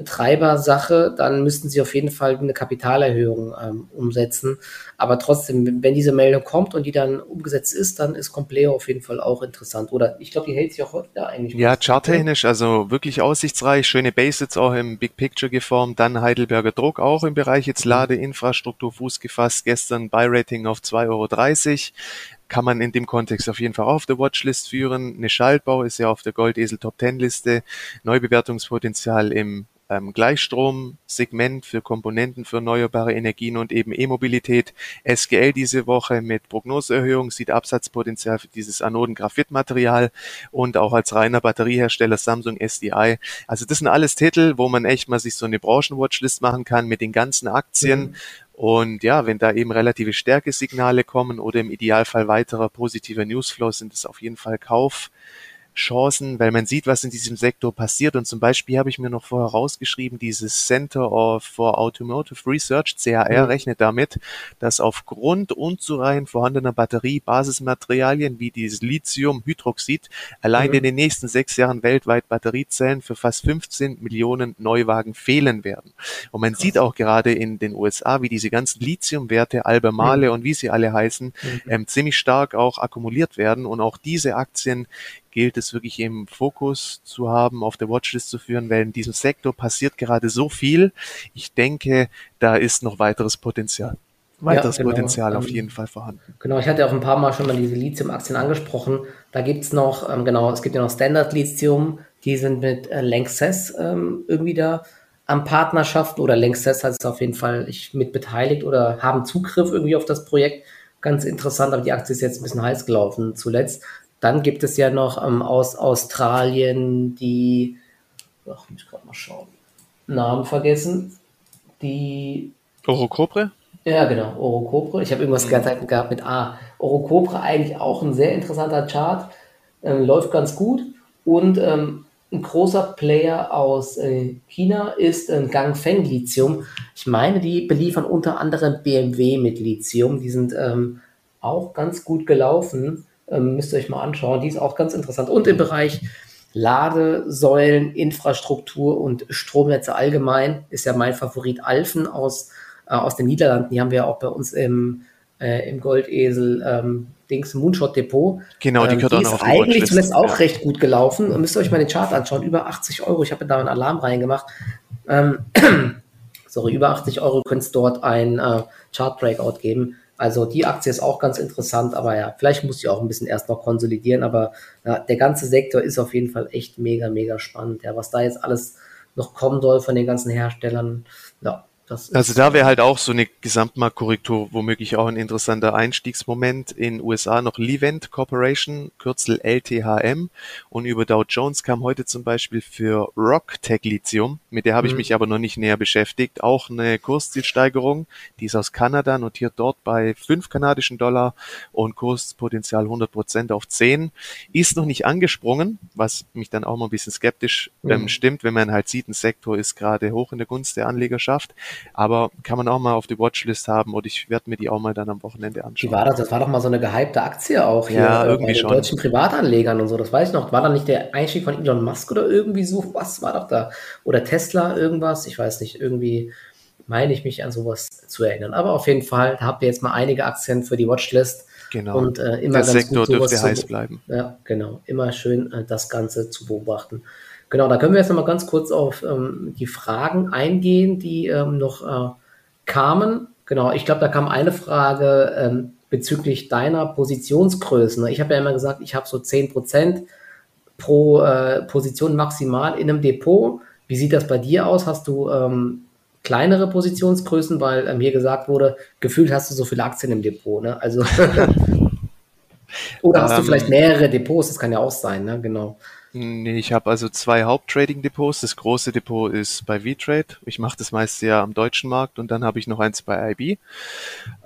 Betreibersache, dann müssten sie auf jeden Fall eine Kapitalerhöhung ähm, umsetzen. Aber trotzdem, wenn diese Meldung kommt und die dann umgesetzt ist, dann ist Compleo auf jeden Fall auch interessant. Oder ich glaube, die hält sich auch heute da eigentlich. Ja, charttechnisch, also wirklich aussichtsreich, schöne Basics auch im Big Picture geformt, dann Heidelberger Druck auch im Bereich jetzt mhm. Ladeinfrastruktur Fuß gefasst, gestern Buy-Rating auf 2,30 Euro kann man in dem Kontext auf jeden Fall auf der Watchlist führen. Eine Schaltbau ist ja auf der Goldesel Top 10 Liste. Neubewertungspotenzial im ähm, Gleichstromsegment für Komponenten für erneuerbare Energien und eben E-Mobilität. SGL diese Woche mit Prognoseerhöhung sieht Absatzpotenzial für dieses Anoden-Graphitmaterial und auch als reiner Batteriehersteller Samsung SDI. Also das sind alles Titel, wo man echt mal sich so eine Branchenwatchlist machen kann mit den ganzen Aktien. Mhm. Und ja, wenn da eben relative Stärkesignale kommen oder im Idealfall weiterer positiver Newsflow, sind es auf jeden Fall Kauf. Chancen, weil man sieht, was in diesem Sektor passiert. Und zum Beispiel habe ich mir noch vorher rausgeschrieben, dieses Center for Automotive Research, CAR, mhm. rechnet damit, dass aufgrund unzureichend vorhandener Batteriebasismaterialien wie dieses Lithiumhydroxid allein mhm. in den nächsten sechs Jahren weltweit Batteriezellen für fast 15 Millionen Neuwagen fehlen werden. Und man Krass. sieht auch gerade in den USA, wie diese ganzen Lithiumwerte, Albemarle mhm. und wie sie alle heißen, mhm. ähm, ziemlich stark auch akkumuliert werden. Und auch diese Aktien gilt es wirklich im Fokus zu haben, auf der Watchlist zu führen, weil in diesem Sektor passiert gerade so viel. Ich denke, da ist noch weiteres Potenzial. Weiteres ja, genau. Potenzial auf ähm, jeden Fall vorhanden. Genau, ich hatte auch ein paar Mal schon mal diese Lithium-Aktien angesprochen. Da gibt es noch, ähm, genau, es gibt ja noch Standard Lithium, die sind mit äh, Lanxess ähm, irgendwie da am Partnerschaften oder Lanxess hat es auf jeden Fall ich mit beteiligt oder haben Zugriff irgendwie auf das Projekt. Ganz interessant, aber die Aktie ist jetzt ein bisschen heiß gelaufen zuletzt. Dann gibt es ja noch ähm, aus Australien die, ach, muss ich gerade mal schauen, Namen vergessen, die Orocobre? Ja, genau, Orocobre. Ich habe irgendwas mhm. gehabt mit A. Orocobre eigentlich auch ein sehr interessanter Chart, ähm, läuft ganz gut und ähm, ein großer Player aus äh, China ist äh, Gangfeng Lithium. Ich meine, die beliefern unter anderem BMW mit Lithium. Die sind ähm, auch ganz gut gelaufen. Ähm, müsst ihr euch mal anschauen. Die ist auch ganz interessant. Und im Bereich Ladesäulen, Infrastruktur und Stromnetze allgemein ist ja mein Favorit Alfen aus, äh, aus den Niederlanden. Die haben wir auch bei uns im, äh, im Goldesel ähm, Dings Moonshot Depot. Genau, die gehört ähm, die auch noch auf die eigentlich zuletzt auch ja. recht gut gelaufen. Und müsst ihr euch mal den Chart anschauen. Über 80 Euro. Ich habe da einen Alarm reingemacht. Ähm, sorry, über 80 Euro könnt es dort ein äh, Chart Breakout geben. Also die Aktie ist auch ganz interessant, aber ja, vielleicht muss sie auch ein bisschen erst noch konsolidieren, aber ja, der ganze Sektor ist auf jeden Fall echt mega, mega spannend. Ja, was da jetzt alles noch kommen soll von den ganzen Herstellern, ja, also da wäre halt auch so eine Gesamtmarktkorrektur womöglich auch ein interessanter Einstiegsmoment. In USA noch Levent Corporation, Kürzel LTHM. Und über Dow Jones kam heute zum Beispiel für Rock Tech Lithium, mit der habe ich mhm. mich aber noch nicht näher beschäftigt, auch eine Kurszielsteigerung. Die ist aus Kanada, notiert dort bei 5 kanadischen Dollar und Kurspotenzial 100 Prozent auf 10. Ist noch nicht angesprungen, was mich dann auch mal ein bisschen skeptisch ähm, mhm. stimmt, wenn man halt sieht, ein Sektor ist gerade hoch in der Gunst der Anlegerschaft. Aber kann man auch mal auf die Watchlist haben oder ich werde mir die auch mal dann am Wochenende anschauen. Wie war das? Das war doch mal so eine gehypte Aktie auch hier Ja, äh, irgendwie bei den schon. deutschen Privatanlegern und so. Das weiß ich noch. War da nicht der Einstieg von Elon Musk oder irgendwie so? Was war doch da? Oder Tesla irgendwas? Ich weiß nicht. Irgendwie meine ich mich an sowas zu erinnern. Aber auf jeden Fall habt ihr jetzt mal einige Aktien für die Watchlist. Genau. Und äh, immer Der ganz Sektor gut, dürfte heiß bleiben. Ja, genau. Immer schön äh, das Ganze zu beobachten. Genau, da können wir jetzt nochmal ganz kurz auf ähm, die Fragen eingehen, die ähm, noch äh, kamen. Genau, ich glaube, da kam eine Frage ähm, bezüglich deiner Positionsgrößen. Ich habe ja immer gesagt, ich habe so 10% pro äh, Position maximal in einem Depot. Wie sieht das bei dir aus? Hast du ähm, kleinere Positionsgrößen, weil ähm, hier gesagt wurde, gefühlt hast du so viele Aktien im Depot, ne? Also oder hast du Ähm, vielleicht mehrere Depots? Das kann ja auch sein, ne? Genau. Nee, ich habe also zwei Haupttrading-Depots. Das große Depot ist bei V-Trade. Ich mache das meiste ja am deutschen Markt und dann habe ich noch eins bei IB.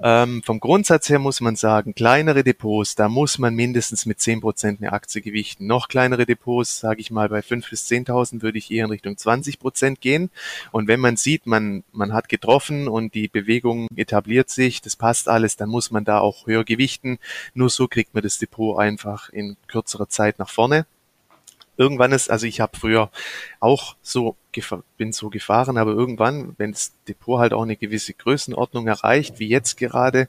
Ähm, vom Grundsatz her muss man sagen, kleinere Depots, da muss man mindestens mit 10% eine Aktie gewichten. Noch kleinere Depots, sage ich mal, bei 5.000 bis 10.000 würde ich eher in Richtung 20% gehen. Und wenn man sieht, man, man hat getroffen und die Bewegung etabliert sich, das passt alles, dann muss man da auch höher gewichten. Nur so kriegt man das Depot einfach in kürzerer Zeit nach vorne irgendwann ist, also ich habe früher auch so bin so gefahren, aber irgendwann, wenn das Depot halt auch eine gewisse Größenordnung erreicht, wie jetzt gerade,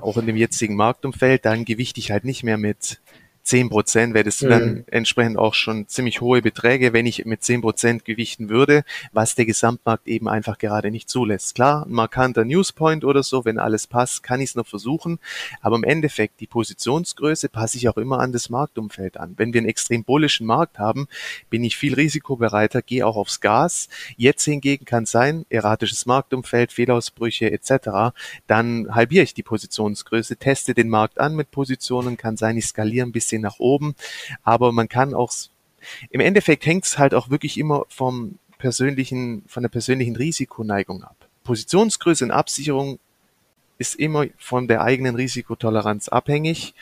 auch in dem jetzigen Marktumfeld, dann gewichte ich halt nicht mehr mit 10 Prozent, weil das sind dann Mhm. entsprechend auch schon ziemlich hohe Beträge, wenn ich mit 10 Prozent gewichten würde, was der Gesamtmarkt eben einfach gerade nicht zulässt. Klar, ein markanter Newspoint oder so, wenn alles passt, kann ich es noch versuchen, aber im Endeffekt, die Positionsgröße passe ich auch immer an das Marktumfeld an. Wenn wir einen extrem bullischen Markt haben, bin ich viel risikobereiter, gehe auch aufs Gas. Jetzt hingegen kann sein, erratisches Marktumfeld, Fehlausbrüche etc., dann halbiere ich die Positionsgröße, teste den Markt an mit Positionen, kann sein, ich skaliere ein bisschen nach oben, aber man kann auch, im Endeffekt hängt es halt auch wirklich immer vom persönlichen, von der persönlichen Risikoneigung ab. Positionsgröße und Absicherung ist immer von der eigenen Risikotoleranz abhängig.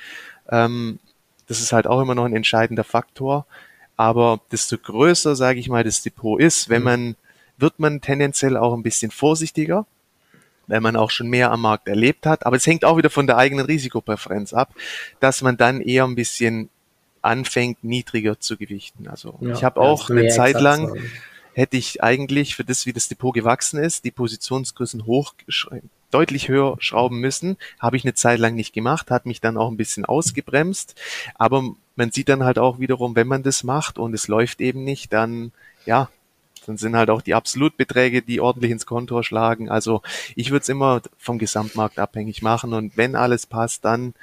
Ähm, das ist halt auch immer noch ein entscheidender Faktor. Aber desto größer, sage ich mal, das Depot ist, wenn Mhm. man, wird man tendenziell auch ein bisschen vorsichtiger, weil man auch schon mehr am Markt erlebt hat. Aber es hängt auch wieder von der eigenen Risikopräferenz ab, dass man dann eher ein bisschen anfängt, niedriger zu gewichten. Also Ja, ich habe auch man eine Zeit lang, sagen. hätte ich eigentlich für das, wie das Depot gewachsen ist, die Positionsgrößen hoch, deutlich höher schrauben müssen. Habe ich eine Zeit lang nicht gemacht, hat mich dann auch ein bisschen ausgebremst. Aber man sieht dann halt auch wiederum, wenn man das macht und es läuft eben nicht, dann, ja, dann sind halt auch die Absolutbeträge, die ordentlich ins Konto schlagen. Also ich würde es immer vom Gesamtmarkt abhängig machen und wenn alles passt, dann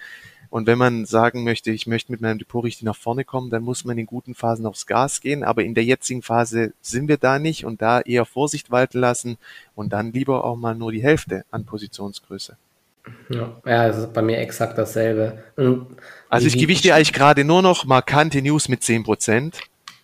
und wenn man sagen möchte, ich möchte mit meinem Depot richtig nach vorne kommen, dann muss man in guten Phasen aufs Gas gehen. Aber in der jetzigen Phase sind wir da nicht und da eher Vorsicht walten lassen und dann lieber auch mal nur die Hälfte an Positionsgröße. Ja, ja, das ist bei mir exakt dasselbe. Und Also ich gewichte eigentlich gerade nur noch markante News mit 10 Prozent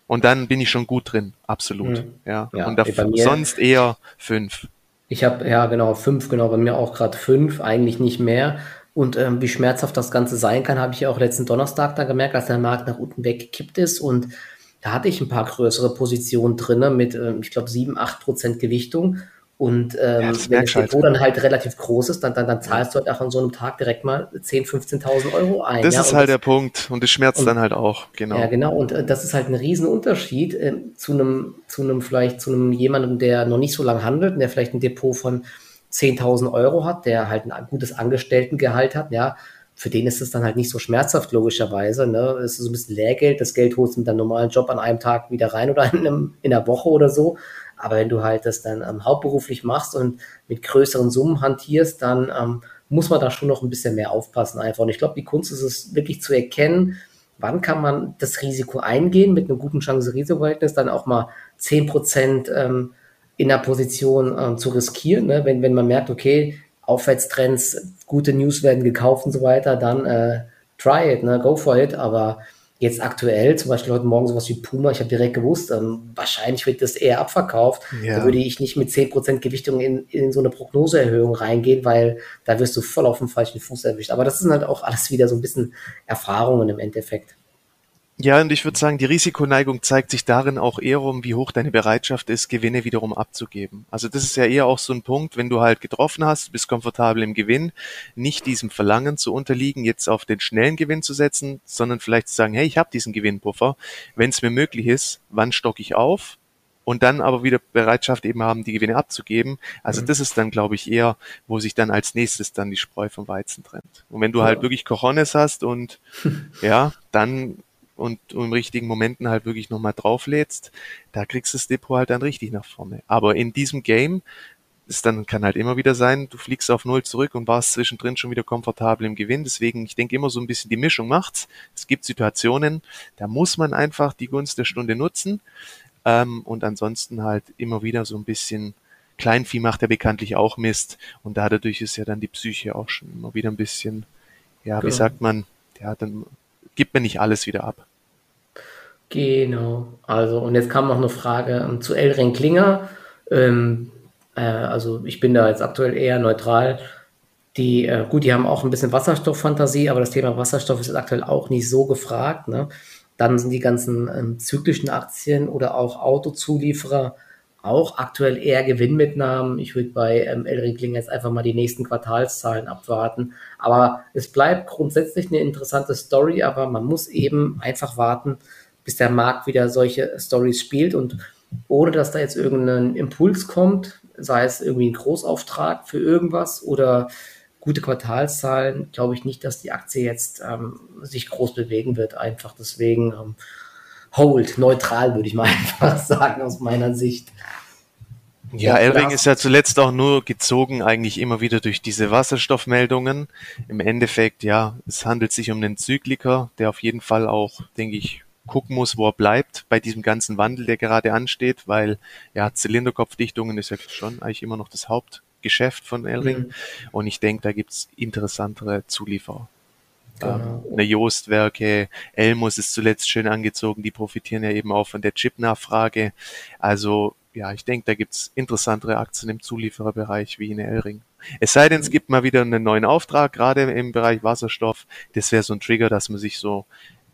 und dann bin ich schon gut drin. Absolut. Mhm. Ja. Ja, und bei dav- mir- sonst eher fünf. Ich habe, ja genau, fünf, genau, bei mir auch gerade fünf, eigentlich nicht mehr. Und ähm, wie schmerzhaft das Ganze sein kann, habe ich ja auch letzten Donnerstag da gemerkt, als der Markt nach unten weggekippt ist. Und da hatte ich ein paar größere Positionen drinne mit, ähm, ich glaube, sieben, acht Prozent Gewichtung. Und ähm, Ja, das wenn das halt. Depot dann halt relativ groß ist, dann, dann, dann zahlst du halt auch an so einem Tag direkt mal 10.000, 15.000 Euro ein. Das ja? ist Und halt der Punkt und das schmerzt und- dann halt auch. Genau. Ja, genau. Und äh, das ist halt ein Riesenunterschied äh, zu einem, zu einem vielleicht zu einem jemandem, der noch nicht so lange handelt und der vielleicht ein Depot von 10.000 Euro hat, der halt ein gutes Angestelltengehalt hat, ja. Für den ist es dann halt nicht so schmerzhaft, logischerweise. Ne? Es ist so ein bisschen Lehrgeld. Das Geld holst du mit deinem normalen Job an einem Tag wieder rein oder in, einem, in einer Woche oder so. Aber wenn du halt das dann ähm, hauptberuflich machst und mit größeren Summen hantierst, dann ähm, muss man da schon noch ein bisschen mehr aufpassen einfach. Und ich glaube, die Kunst ist es wirklich zu erkennen, wann kann man das Risiko eingehen mit einem guten Chance-Risiko-Verhältnis, dann auch mal 10% ähm, in der Position ähm, zu riskieren. Ne? Wenn, wenn man merkt, okay, Aufwärtstrends, gute News werden gekauft und so weiter, dann äh, try it, ne? go for it. Aber jetzt aktuell, zum Beispiel heute Morgen sowas wie Puma, ich habe direkt gewusst, ähm, wahrscheinlich wird das eher abverkauft. Ja. Da würde ich nicht mit 10% Gewichtung in, in so eine Prognoseerhöhung reingehen, weil da wirst du voll auf dem falschen Fuß erwischt. Aber das sind halt auch alles wieder so ein bisschen Erfahrungen im Endeffekt. Ja, und ich würde sagen, die Risikoneigung zeigt sich darin auch eher um, wie hoch deine Bereitschaft ist, Gewinne wiederum abzugeben. Also das ist ja eher auch so ein Punkt, wenn du halt getroffen hast, bist komfortabel im Gewinn, nicht diesem Verlangen zu unterliegen, jetzt auf den schnellen Gewinn zu setzen, sondern vielleicht zu sagen, hey, ich habe diesen Gewinnpuffer, wenn es mir möglich ist, wann stocke ich auf? Und dann aber wieder Bereitschaft eben haben, die Gewinne abzugeben. Also mhm. das ist dann, glaube ich, eher, wo sich dann als nächstes dann die Spreu vom Weizen trennt. Und wenn du halt ja. halt wirklich Cojones hast und ja, dann und im richtigen Momenten halt wirklich nochmal drauflädst, da kriegst du das Depot halt dann richtig nach vorne. Aber in diesem Game ist dann kann halt immer wieder sein, du fliegst auf Null zurück und warst zwischendrin schon wieder komfortabel im Gewinn. Deswegen, ich denke immer so ein bisschen die Mischung macht's. Es gibt Situationen, da muss man einfach die Gunst der Stunde nutzen. Ähm, und ansonsten halt immer wieder so ein bisschen Kleinvieh macht ja bekanntlich auch Mist. Und dadurch ist ja dann die Psyche auch schon immer wieder ein bisschen, ja, genau. wie sagt man, ja, dann gibt man nicht alles wieder ab. Genau. Also, und jetzt kam noch eine Frage ähm, zu Elring Klinger. Ähm, äh, also, ich bin da jetzt aktuell eher neutral. Die, äh, gut, die haben auch ein bisschen Wasserstofffantasie, aber das Thema Wasserstoff ist aktuell auch nicht so gefragt. Ne? Dann sind die ganzen ähm, zyklischen Aktien oder auch Autozulieferer auch aktuell eher Gewinnmitnahmen. Ich würde bei ähm, Elring jetzt einfach mal die nächsten Quartalszahlen abwarten. Aber es bleibt grundsätzlich eine interessante Story, aber man muss eben einfach warten, bis der Markt wieder solche Stories spielt und ohne dass da jetzt irgendein Impuls kommt, sei es irgendwie ein Großauftrag für irgendwas oder gute Quartalszahlen, glaube ich nicht, dass die Aktie jetzt ähm, sich groß bewegen wird. Einfach deswegen ähm, hold, neutral würde ich mal einfach sagen aus meiner Sicht. Ja, Elring ist ja zuletzt auch nur gezogen eigentlich immer wieder durch diese Wasserstoffmeldungen. Im Endeffekt, ja, es handelt sich um einen Zykliker, der auf jeden Fall auch, denke ich, gucken muss, wo er bleibt bei diesem ganzen Wandel, der gerade ansteht, weil ja, Zylinderkopfdichtungen ist ja schon eigentlich immer noch das Hauptgeschäft von Elring. Mhm. Und ich denke, da gibt's interessantere Zulieferer. Genau. Ähm, eine Joostwerke, Elmos ist zuletzt schön angezogen, die profitieren ja eben auch von der Chip-Nachfrage. Also ja, ich denke, da gibt's interessantere Aktien im Zuliefererbereich wie in Elring. Es sei denn, es gibt mal wieder einen neuen Auftrag, gerade im Bereich Wasserstoff. Das wäre so ein Trigger, dass man sich so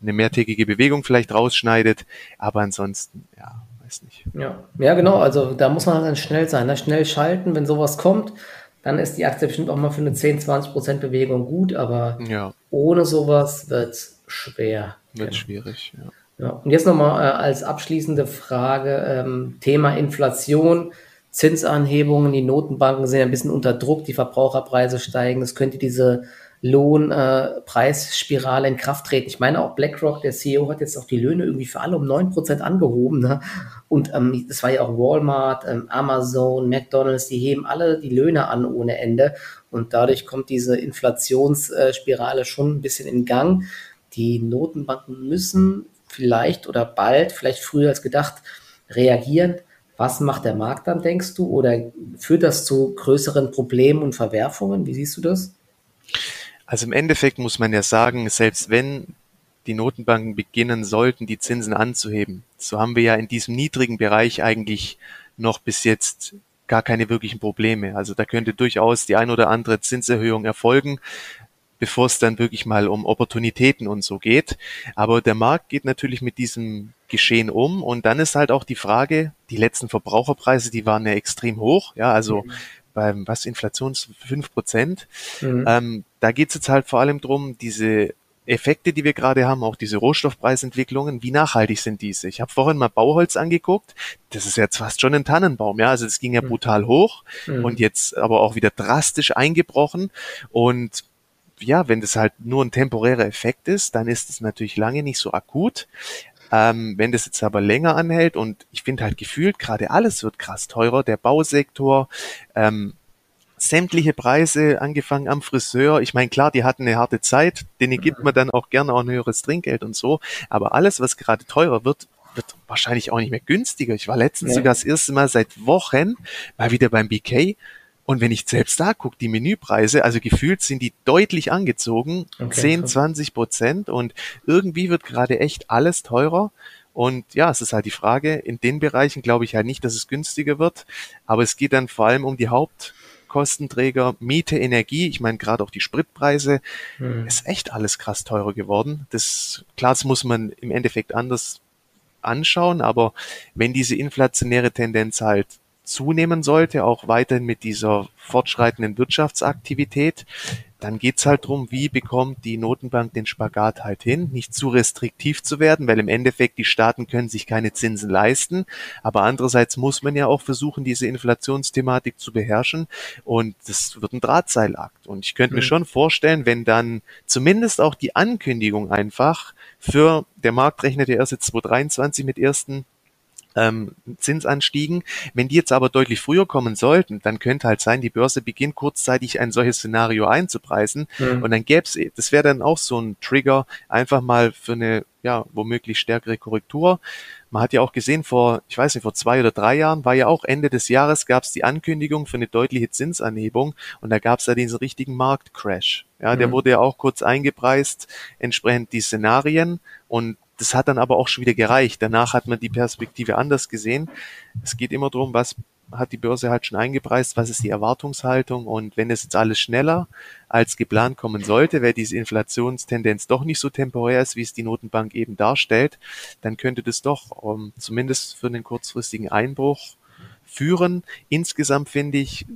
eine mehrtägige Bewegung vielleicht rausschneidet. Aber ansonsten, ja, weiß nicht. Ja, ja genau. Also da muss man halt dann schnell sein. Ne? Schnell schalten, wenn sowas kommt. Dann ist die Aktie bestimmt auch mal für eine 10, 20 Prozent Bewegung gut. Aber ja. ohne sowas wird es schwer. Wird genau. schwierig, ja. Ja, und jetzt nochmal äh, als abschließende Frage, ähm, Thema Inflation, Zinsanhebungen, die Notenbanken sind ein bisschen unter Druck, die Verbraucherpreise steigen, es könnte diese Lohnpreisspirale äh, in Kraft treten. Ich meine auch BlackRock, der CEO, hat jetzt auch die Löhne irgendwie für alle um neun Prozent angehoben. Ne? Und ähm, das war ja auch Walmart, ähm, Amazon, McDonalds, die heben alle die Löhne an ohne Ende. Und dadurch kommt diese Inflationsspirale schon ein bisschen in Gang. Die Notenbanken müssen vielleicht oder bald, vielleicht früher als gedacht, reagieren. Was macht der Markt dann, denkst du? Oder führt das zu größeren Problemen und Verwerfungen? Wie siehst du das? Also im Endeffekt muss man ja sagen, selbst wenn die Notenbanken beginnen sollten, die Zinsen anzuheben, so haben wir ja in diesem niedrigen Bereich eigentlich noch bis jetzt gar keine wirklichen Probleme. Also da könnte durchaus die ein oder andere Zinserhöhung erfolgen, bevor es dann wirklich mal um Opportunitäten und so geht. Aber der Markt geht natürlich mit diesem Geschehen um und dann ist halt auch die Frage, die letzten Verbraucherpreise, die waren ja extrem hoch, ja, also mhm beim was Inflation fünf Prozent. Mhm. Ähm, da geht es jetzt halt vor allem drum, diese Effekte, die wir gerade haben, auch diese Rohstoffpreisentwicklungen, wie nachhaltig sind diese? Ich habe vorhin mal Bauholz angeguckt, das ist jetzt fast schon ein Tannenbaum, ja, also das ging ja mhm. brutal hoch mhm. und jetzt aber auch wieder drastisch eingebrochen und ja, wenn das halt nur ein temporärer Effekt ist, dann ist es natürlich lange nicht so akut. Ähm, wenn das jetzt aber länger anhält und ich finde halt gefühlt, gerade alles wird krass teurer, der Bausektor, ähm, sämtliche Preise, angefangen am Friseur. Ich meine, klar, die hatten eine harte Zeit, denen gibt man dann auch gerne auch ein höheres Trinkgeld und so. Aber alles, was gerade teurer wird, wird wahrscheinlich auch nicht mehr günstiger. Ich war letztens ja. sogar das erste Mal seit Wochen mal wieder beim BK und wenn ich selbst da gucke, die Menüpreise, also gefühlt sind die deutlich angezogen, okay, 10, 20 Prozent und irgendwie wird gerade echt alles teurer. Und ja, es ist halt die Frage, in den Bereichen glaube ich halt nicht, dass es günstiger wird, aber es geht dann vor allem um die Haupt Hauptkostenträger, Miete, Energie, ich meine gerade auch die Spritpreise, hm. ist echt alles krass teurer geworden. Das, klar, das muss man im Endeffekt anders anschauen, aber wenn diese inflationäre Tendenz halt zunehmen sollte, auch weiterhin mit dieser fortschreitenden Wirtschaftsaktivität, dann geht's halt drum, wie bekommt die Notenbank den Spagat halt hin, nicht zu restriktiv zu werden, weil im Endeffekt die Staaten können sich keine Zinsen leisten, aber andererseits muss man ja auch versuchen, diese Inflationsthematik zu beherrschen und das wird ein Drahtseilakt. Und ich könnte mhm. mir schon vorstellen, wenn dann zumindest auch die Ankündigung einfach für, der Markt rechnet ja erst jetzt 2023 mit ersten ähm, Zinsanstiegen. Wenn die jetzt aber deutlich früher kommen sollten, dann könnte halt sein, die Börse beginnt kurzzeitig ein solches Szenario einzupreisen mhm. und dann gäbe es, das wäre dann auch so ein Trigger, einfach mal für eine, ja, womöglich stärkere Korrektur. Man hat ja auch gesehen, vor, ich weiß nicht, vor zwei oder drei Jahren war ja auch Ende des Jahres gab es die Ankündigung für eine deutliche Zinsanhebung und da gab es ja diesen richtigen Marktcrash. Ja, der mhm. wurde ja auch kurz eingepreist, entsprechend die Szenarien und das hat dann aber auch schon wieder gereicht. Danach hat man die Perspektive anders gesehen. Es geht immer darum, was hat die Börse halt schon eingepreist, was ist die Erwartungshaltung und wenn es jetzt alles schneller als geplant kommen sollte, weil diese Inflationstendenz doch nicht so temporär ist, wie es die Notenbank eben darstellt, dann könnte das doch um, zumindest für einen kurzfristigen Einbruch führen. Insgesamt finde ich,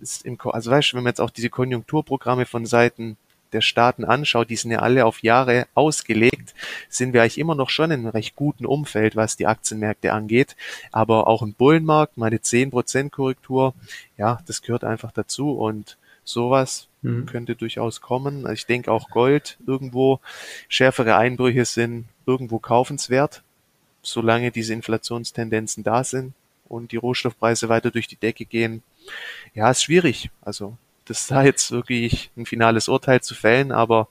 ist im, also weißt du, wenn man jetzt auch diese Konjunkturprogramme von Seiten der Staaten anschaut, die sind ja alle auf Jahre ausgelegt, sind wir eigentlich immer noch schon in einem recht guten Umfeld, was die Aktienmärkte angeht. Aber auch im Bullenmarkt, meine 10% Korrektur, ja, das gehört einfach dazu und sowas mhm. könnte durchaus kommen. Also ich denke auch Gold irgendwo, schärfere Einbrüche sind irgendwo kaufenswert, solange diese Inflationstendenzen da sind und die Rohstoffpreise weiter durch die Decke gehen. Ja, ist schwierig. Also das da jetzt wirklich ein finales Urteil zu fällen, aber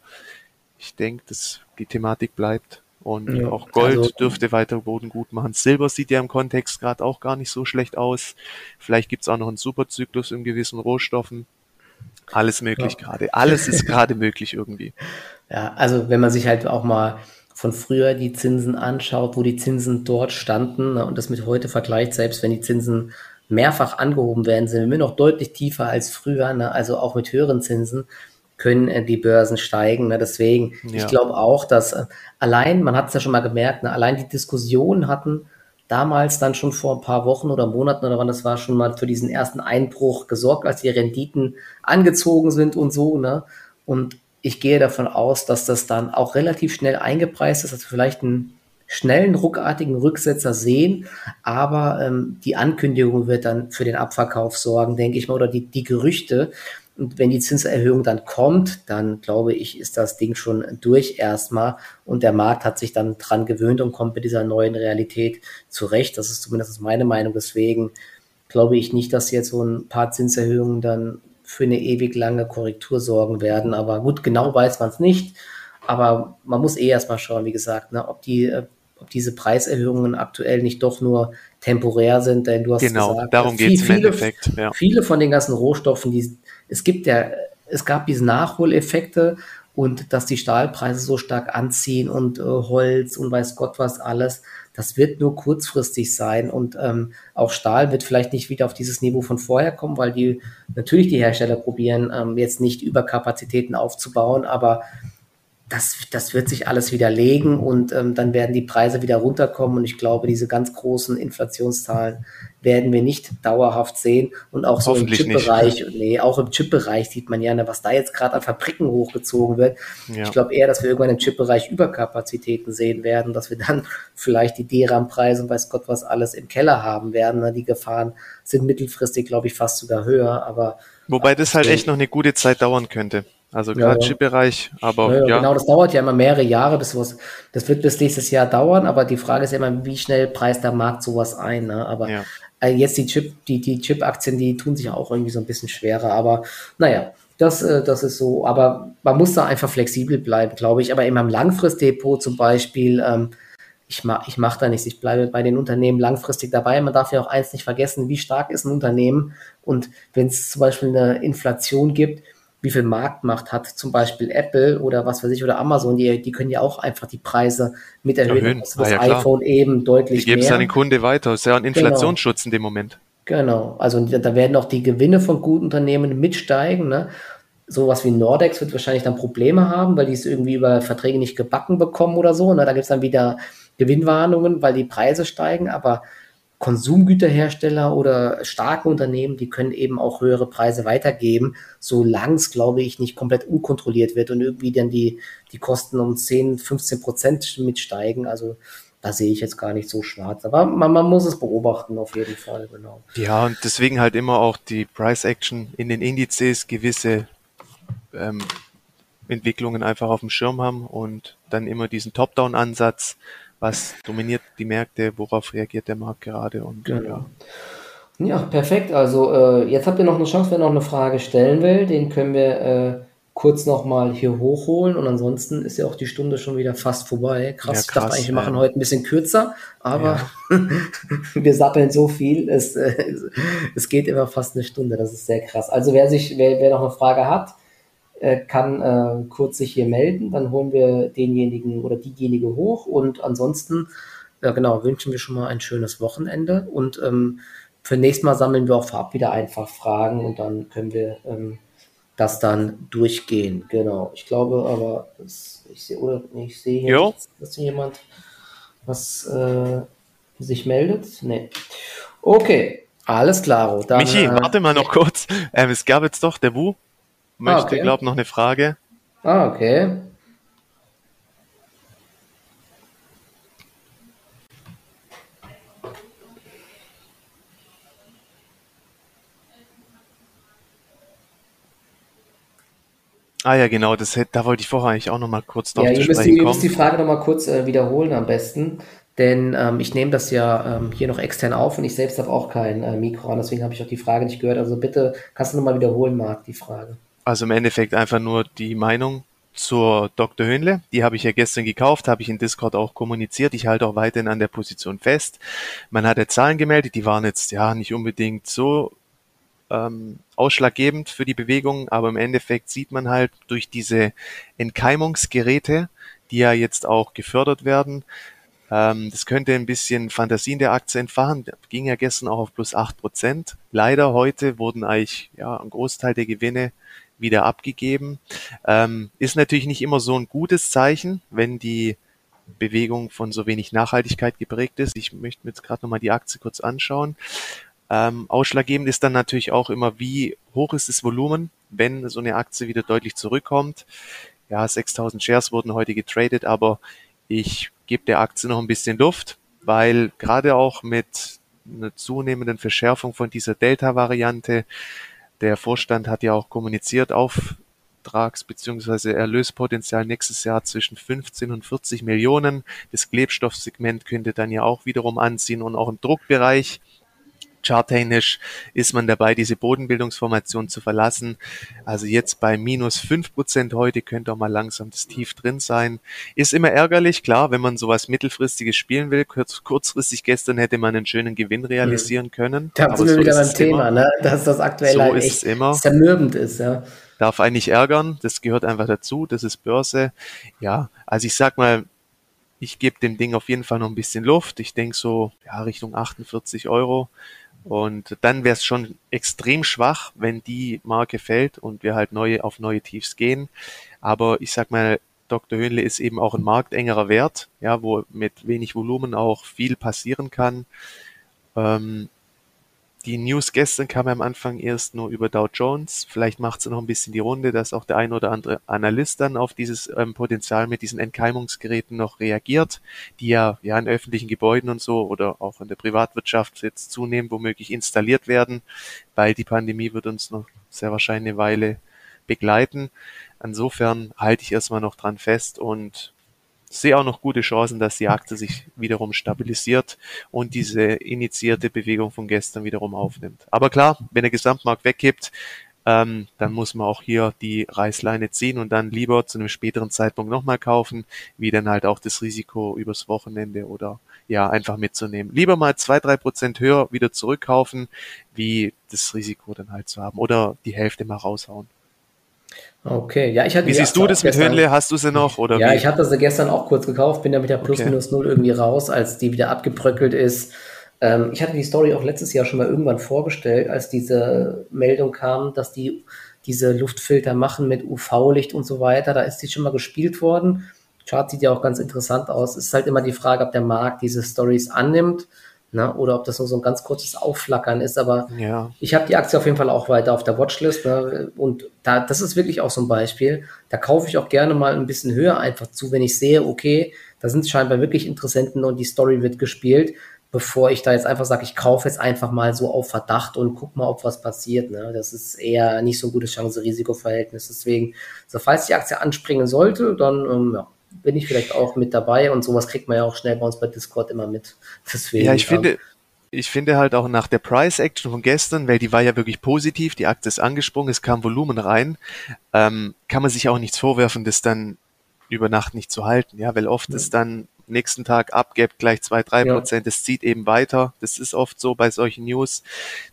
ich denke, dass die Thematik bleibt. Und ja, auch Gold also, dürfte weiter Boden gut machen. Silber sieht ja im Kontext gerade auch gar nicht so schlecht aus. Vielleicht gibt's auch noch einen Superzyklus in gewissen Rohstoffen. Alles möglich ja. gerade. Alles ist gerade möglich irgendwie. Ja, also wenn man sich halt auch mal von früher die Zinsen anschaut, wo die Zinsen dort standen ne, und das mit heute vergleicht, selbst wenn die Zinsen mehrfach angehoben werden, sind wir noch deutlich tiefer als früher, ne? also auch mit höheren Zinsen können äh, die Börsen steigen. Ne? Deswegen, ja. ich glaube auch, dass äh, allein, man hat es ja schon mal gemerkt, ne? allein die Diskussionen hatten damals dann schon vor ein paar Wochen oder Monaten oder wann das war, schon mal für diesen ersten Einbruch gesorgt, als die Renditen angezogen sind und so. Ne? Und ich gehe davon aus, dass das dann auch relativ schnell eingepreist ist, also vielleicht ein schnellen, ruckartigen Rücksetzer sehen, aber ähm, die Ankündigung wird dann für den Abverkauf sorgen, denke ich mal, oder die, die Gerüchte. Und wenn die Zinserhöhung dann kommt, dann glaube ich, ist das Ding schon durch erstmal und der Markt hat sich dann dran gewöhnt und kommt mit dieser neuen Realität zurecht. Das ist zumindest meine Meinung. Deswegen glaube ich nicht, dass jetzt so ein paar Zinserhöhungen dann für eine ewig lange Korrektur sorgen werden. Aber gut, genau weiß man es nicht. Aber man muss eh erstmal schauen, wie gesagt, ne, ob die äh, ob diese Preiserhöhungen aktuell nicht doch nur temporär sind, denn du hast genau, gesagt, darum geht es im Endeffekt. Ja. Viele von den ganzen Rohstoffen, die es gibt ja, es gab diese Nachholeffekte und dass die Stahlpreise so stark anziehen und äh, Holz und weiß Gott was alles, das wird nur kurzfristig sein und ähm, auch Stahl wird vielleicht nicht wieder auf dieses Niveau von vorher kommen, weil die natürlich die Hersteller probieren ähm, jetzt nicht Überkapazitäten aufzubauen, aber das, das wird sich alles widerlegen und ähm, dann werden die Preise wieder runterkommen und ich glaube, diese ganz großen Inflationszahlen werden wir nicht dauerhaft sehen und auch so im Chip-Bereich, nee, auch im Chip-Bereich sieht man ja, ne, was da jetzt gerade an Fabriken hochgezogen wird. Ja. Ich glaube eher, dass wir irgendwann im Chip-Bereich Überkapazitäten sehen werden, dass wir dann vielleicht die DRAM-Preise und weiß Gott was alles im Keller haben werden. Ne? Die Gefahren sind mittelfristig, glaube ich, fast sogar höher, aber Wobei das halt echt noch eine gute Zeit dauern könnte. Also gerade ja, Chip-Bereich, aber ja, ja, Genau, das dauert ja immer mehrere Jahre, bis was, das wird bis nächstes Jahr dauern, aber die Frage ist ja immer, wie schnell preist der Markt sowas ein. Ne? Aber ja. äh, jetzt die Chip, die, die Chip-Aktien, die tun sich auch irgendwie so ein bisschen schwerer, aber naja, das, äh, das ist so, aber man muss da einfach flexibel bleiben, glaube ich. Aber in meinem Langfristdepot zum Beispiel, ähm, ich mache ich mach da nichts, ich bleibe bei den Unternehmen langfristig dabei. Man darf ja auch eins nicht vergessen, wie stark ist ein Unternehmen und wenn es zum Beispiel eine Inflation gibt, wie viel Marktmacht hat zum Beispiel Apple oder was weiß ich oder Amazon, die, die können ja auch einfach die Preise mit erhöhen. erhöhen. Also das ah, ja, iPhone eben deutlich die geben es an den Kunde weiter. Das ist ja ein genau. Inflationsschutz genau. in dem Moment. Genau, also da werden auch die Gewinne von guten Unternehmen mitsteigen. Ne? Sowas wie Nordex wird wahrscheinlich dann Probleme haben, weil die es irgendwie über Verträge nicht gebacken bekommen oder so. Ne? Da gibt es dann wieder Gewinnwarnungen, weil die Preise steigen, aber Konsumgüterhersteller oder starke Unternehmen, die können eben auch höhere Preise weitergeben, solange es, glaube ich, nicht komplett unkontrolliert wird und irgendwie dann die, die Kosten um 10, 15 Prozent mitsteigen. Also da sehe ich jetzt gar nicht so schwarz. Aber man, man muss es beobachten auf jeden Fall, genau. Ja, und deswegen halt immer auch die Price Action in den Indizes gewisse ähm, Entwicklungen einfach auf dem Schirm haben und dann immer diesen Top-Down-Ansatz, was dominiert die Märkte, worauf reagiert der Markt gerade und genau. ja. Ja, perfekt. Also äh, jetzt habt ihr noch eine Chance, wer noch eine Frage stellen will, den können wir äh, kurz nochmal hier hochholen und ansonsten ist ja auch die Stunde schon wieder fast vorbei. Krass, ja, krass ich dachte eigentlich, wir machen heute ein bisschen kürzer, aber ja. wir sappeln so viel, es, äh, es geht immer fast eine Stunde, das ist sehr krass. Also wer sich, wer, wer noch eine Frage hat, äh, kann äh, kurz sich hier melden, dann holen wir denjenigen oder diejenige hoch und ansonsten, ja genau, wünschen wir schon mal ein schönes Wochenende und ähm, für nächstes Mal sammeln wir auch vorab wieder einfach Fragen und dann können wir ähm, das dann durchgehen. Genau. Ich glaube aber, das, ich sehe, oder ich sehe hier, nicht, dass hier jemand was äh, sich meldet. Nee. Okay, alles klar. Dann, Michi, äh, warte mal noch kurz. Ähm, es gab jetzt doch, der Wu möchte, ah, okay. glaube noch eine Frage. Ah, okay. Ah ja, genau, das, da wollte ich vorher eigentlich auch noch mal kurz drauf ja, zu sprechen kommen. Ihr müsst die Frage noch mal kurz äh, wiederholen am besten, denn ähm, ich nehme das ja ähm, hier noch extern auf und ich selbst habe auch kein äh, Mikro an, deswegen habe ich auch die Frage nicht gehört. Also bitte, kannst du noch mal wiederholen, Marc, die Frage. Also im Endeffekt einfach nur die Meinung zur Dr. Höhnle. Die habe ich ja gestern gekauft, habe ich in Discord auch kommuniziert. Ich halte auch weiterhin an der Position fest. Man hat ja Zahlen gemeldet, die waren jetzt ja nicht unbedingt so ähm, ausschlaggebend für die Bewegung, aber im Endeffekt sieht man halt durch diese Entkeimungsgeräte, die ja jetzt auch gefördert werden, ähm, das könnte ein bisschen Fantasien der Aktie entfachen. Ging ja gestern auch auf plus acht Prozent. Leider heute wurden eigentlich ja ein Großteil der Gewinne wieder abgegeben. Ähm, ist natürlich nicht immer so ein gutes Zeichen, wenn die Bewegung von so wenig Nachhaltigkeit geprägt ist. Ich möchte mir jetzt gerade nochmal die Aktie kurz anschauen. Ähm, ausschlaggebend ist dann natürlich auch immer, wie hoch ist das Volumen, wenn so eine Aktie wieder deutlich zurückkommt. Ja, 6000 Shares wurden heute getradet, aber ich gebe der Aktie noch ein bisschen Luft, weil gerade auch mit einer zunehmenden Verschärfung von dieser Delta-Variante, der Vorstand hat ja auch kommuniziert, Auftrags- bzw. Erlöspotenzial nächstes Jahr zwischen 15 und 40 Millionen. Das Klebstoffsegment könnte dann ja auch wiederum anziehen und auch im Druckbereich charttechnisch ist man dabei, diese Bodenbildungsformation zu verlassen. Also jetzt bei minus fünf Prozent heute könnte auch mal langsam das Tief drin sein. Ist immer ärgerlich, klar, wenn man sowas mittelfristiges spielen will. Kurz, kurzfristig gestern hätte man einen schönen Gewinn realisieren können. Da sind wir so wieder beim Thema, immer. ne? dass das aktuell so halt echt immer. zermürbend ist. Ja. Darf eigentlich ärgern, das gehört einfach dazu, das ist Börse. Ja, also ich sag mal, ich gebe dem Ding auf jeden Fall noch ein bisschen Luft. Ich denke so ja, Richtung 48 Euro. Und dann wäre es schon extrem schwach, wenn die Marke fällt und wir halt neue auf neue Tiefs gehen. Aber ich sag mal, Dr. Höhnle ist eben auch ein marktengerer Wert, ja, wo mit wenig Volumen auch viel passieren kann. Ähm, die News gestern kam am Anfang erst nur über Dow Jones. Vielleicht macht es noch ein bisschen die Runde, dass auch der ein oder andere Analyst dann auf dieses ähm, Potenzial mit diesen Entkeimungsgeräten noch reagiert, die ja, ja in öffentlichen Gebäuden und so oder auch in der Privatwirtschaft jetzt zunehmend womöglich installiert werden, weil die Pandemie wird uns noch sehr wahrscheinlich eine Weile begleiten. Insofern halte ich erstmal noch dran fest und sehe auch noch gute Chancen, dass die Aktie sich wiederum stabilisiert und diese initiierte Bewegung von gestern wiederum aufnimmt. Aber klar, wenn der Gesamtmarkt weggibt, ähm, dann muss man auch hier die Reißleine ziehen und dann lieber zu einem späteren Zeitpunkt nochmal kaufen, wie dann halt auch das Risiko übers Wochenende oder ja einfach mitzunehmen. Lieber mal zwei, drei Prozent höher wieder zurückkaufen, wie das Risiko dann halt zu haben oder die Hälfte mal raushauen. Okay, ja, ich hatte Wie siehst du das mit Höhnle? Hast du sie noch? Oder ja, wie? ich hatte sie gestern auch kurz gekauft, bin ja mit der Plus okay. minus null irgendwie raus, als die wieder abgebröckelt ist. Ähm, ich hatte die Story auch letztes Jahr schon mal irgendwann vorgestellt, als diese Meldung kam, dass die diese Luftfilter machen mit UV-Licht und so weiter. Da ist die schon mal gespielt worden. Chart sieht ja auch ganz interessant aus. Es ist halt immer die Frage, ob der Markt diese Stories annimmt ne? oder ob das nur so ein ganz kurzes Aufflackern ist. Aber ja. ich habe die Aktie auf jeden Fall auch weiter auf der Watchlist. Ne? Und da, das ist wirklich auch so ein Beispiel. Da kaufe ich auch gerne mal ein bisschen höher einfach zu, wenn ich sehe, okay, da sind scheinbar wirklich Interessenten und die Story wird gespielt, bevor ich da jetzt einfach sage, ich kaufe jetzt einfach mal so auf Verdacht und guck mal, ob was passiert. Ne? Das ist eher nicht so ein gutes Chance-Risiko-Verhältnis. Deswegen, so falls die Aktie anspringen sollte, dann ähm, ja, bin ich vielleicht auch mit dabei und sowas kriegt man ja auch schnell bei uns bei Discord immer mit. Deswegen, ja, ich finde, ich finde halt auch nach der Price Action von gestern, weil die war ja wirklich positiv, die Aktie ist angesprungen, es kam Volumen rein, ähm, kann man sich auch nichts vorwerfen, das dann über Nacht nicht zu halten, ja, weil oft ja. ist dann nächsten Tag abgibt, gleich zwei, drei Prozent. Ja. Das zieht eben weiter. Das ist oft so bei solchen News.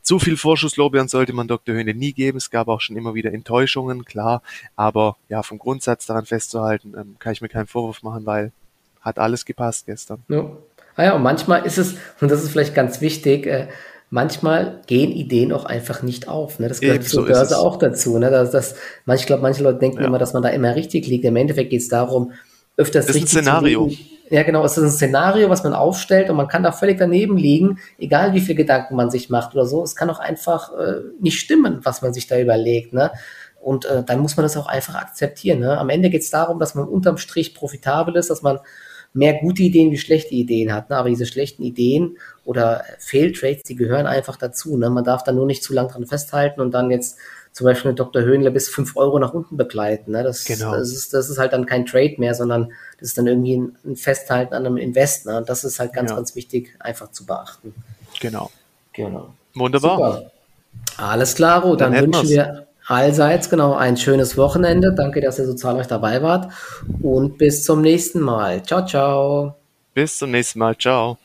Zu viel Vorschusslorbeeren sollte man Dr. Höhne nie geben. Es gab auch schon immer wieder Enttäuschungen, klar. Aber ja, vom Grundsatz daran festzuhalten, ähm, kann ich mir keinen Vorwurf machen, weil hat alles gepasst gestern. Ja. Ah ja, und manchmal ist es, und das ist vielleicht ganz wichtig, äh, manchmal gehen Ideen auch einfach nicht auf. Ne? Das gehört Eben, zur so Börse auch dazu. Ne? Das, das, ich glaube, manche Leute denken ja. immer, dass man da immer richtig liegt. Im Endeffekt geht es darum, öfters das ist richtig ein Szenario. Ja, genau, es ist ein Szenario, was man aufstellt und man kann da völlig daneben liegen, egal wie viel Gedanken man sich macht oder so. Es kann auch einfach äh, nicht stimmen, was man sich da überlegt. Ne? Und äh, dann muss man das auch einfach akzeptieren. Ne? Am Ende geht es darum, dass man unterm Strich profitabel ist, dass man mehr gute Ideen wie schlechte Ideen hat. Ne? Aber diese schlechten Ideen oder Fail-Trades, die gehören einfach dazu. Ne? Man darf da nur nicht zu lang dran festhalten und dann jetzt zum Beispiel eine Dr. Höhnle bis fünf Euro nach unten begleiten. Ne? Das, genau. das, ist, das ist halt dann kein Trade mehr, sondern das ist dann irgendwie ein, ein Festhalten an einem Invest. Ne? Und das ist halt ganz, ja. ganz wichtig, einfach zu beachten. Genau. Genau. Wunderbar. Super. Alles klar, dann, dann wünschen wir allseits genau ein schönes Wochenende. Danke, dass ihr so zahlreich dabei wart und bis zum nächsten Mal. Ciao, ciao. Bis zum nächsten Mal. Ciao.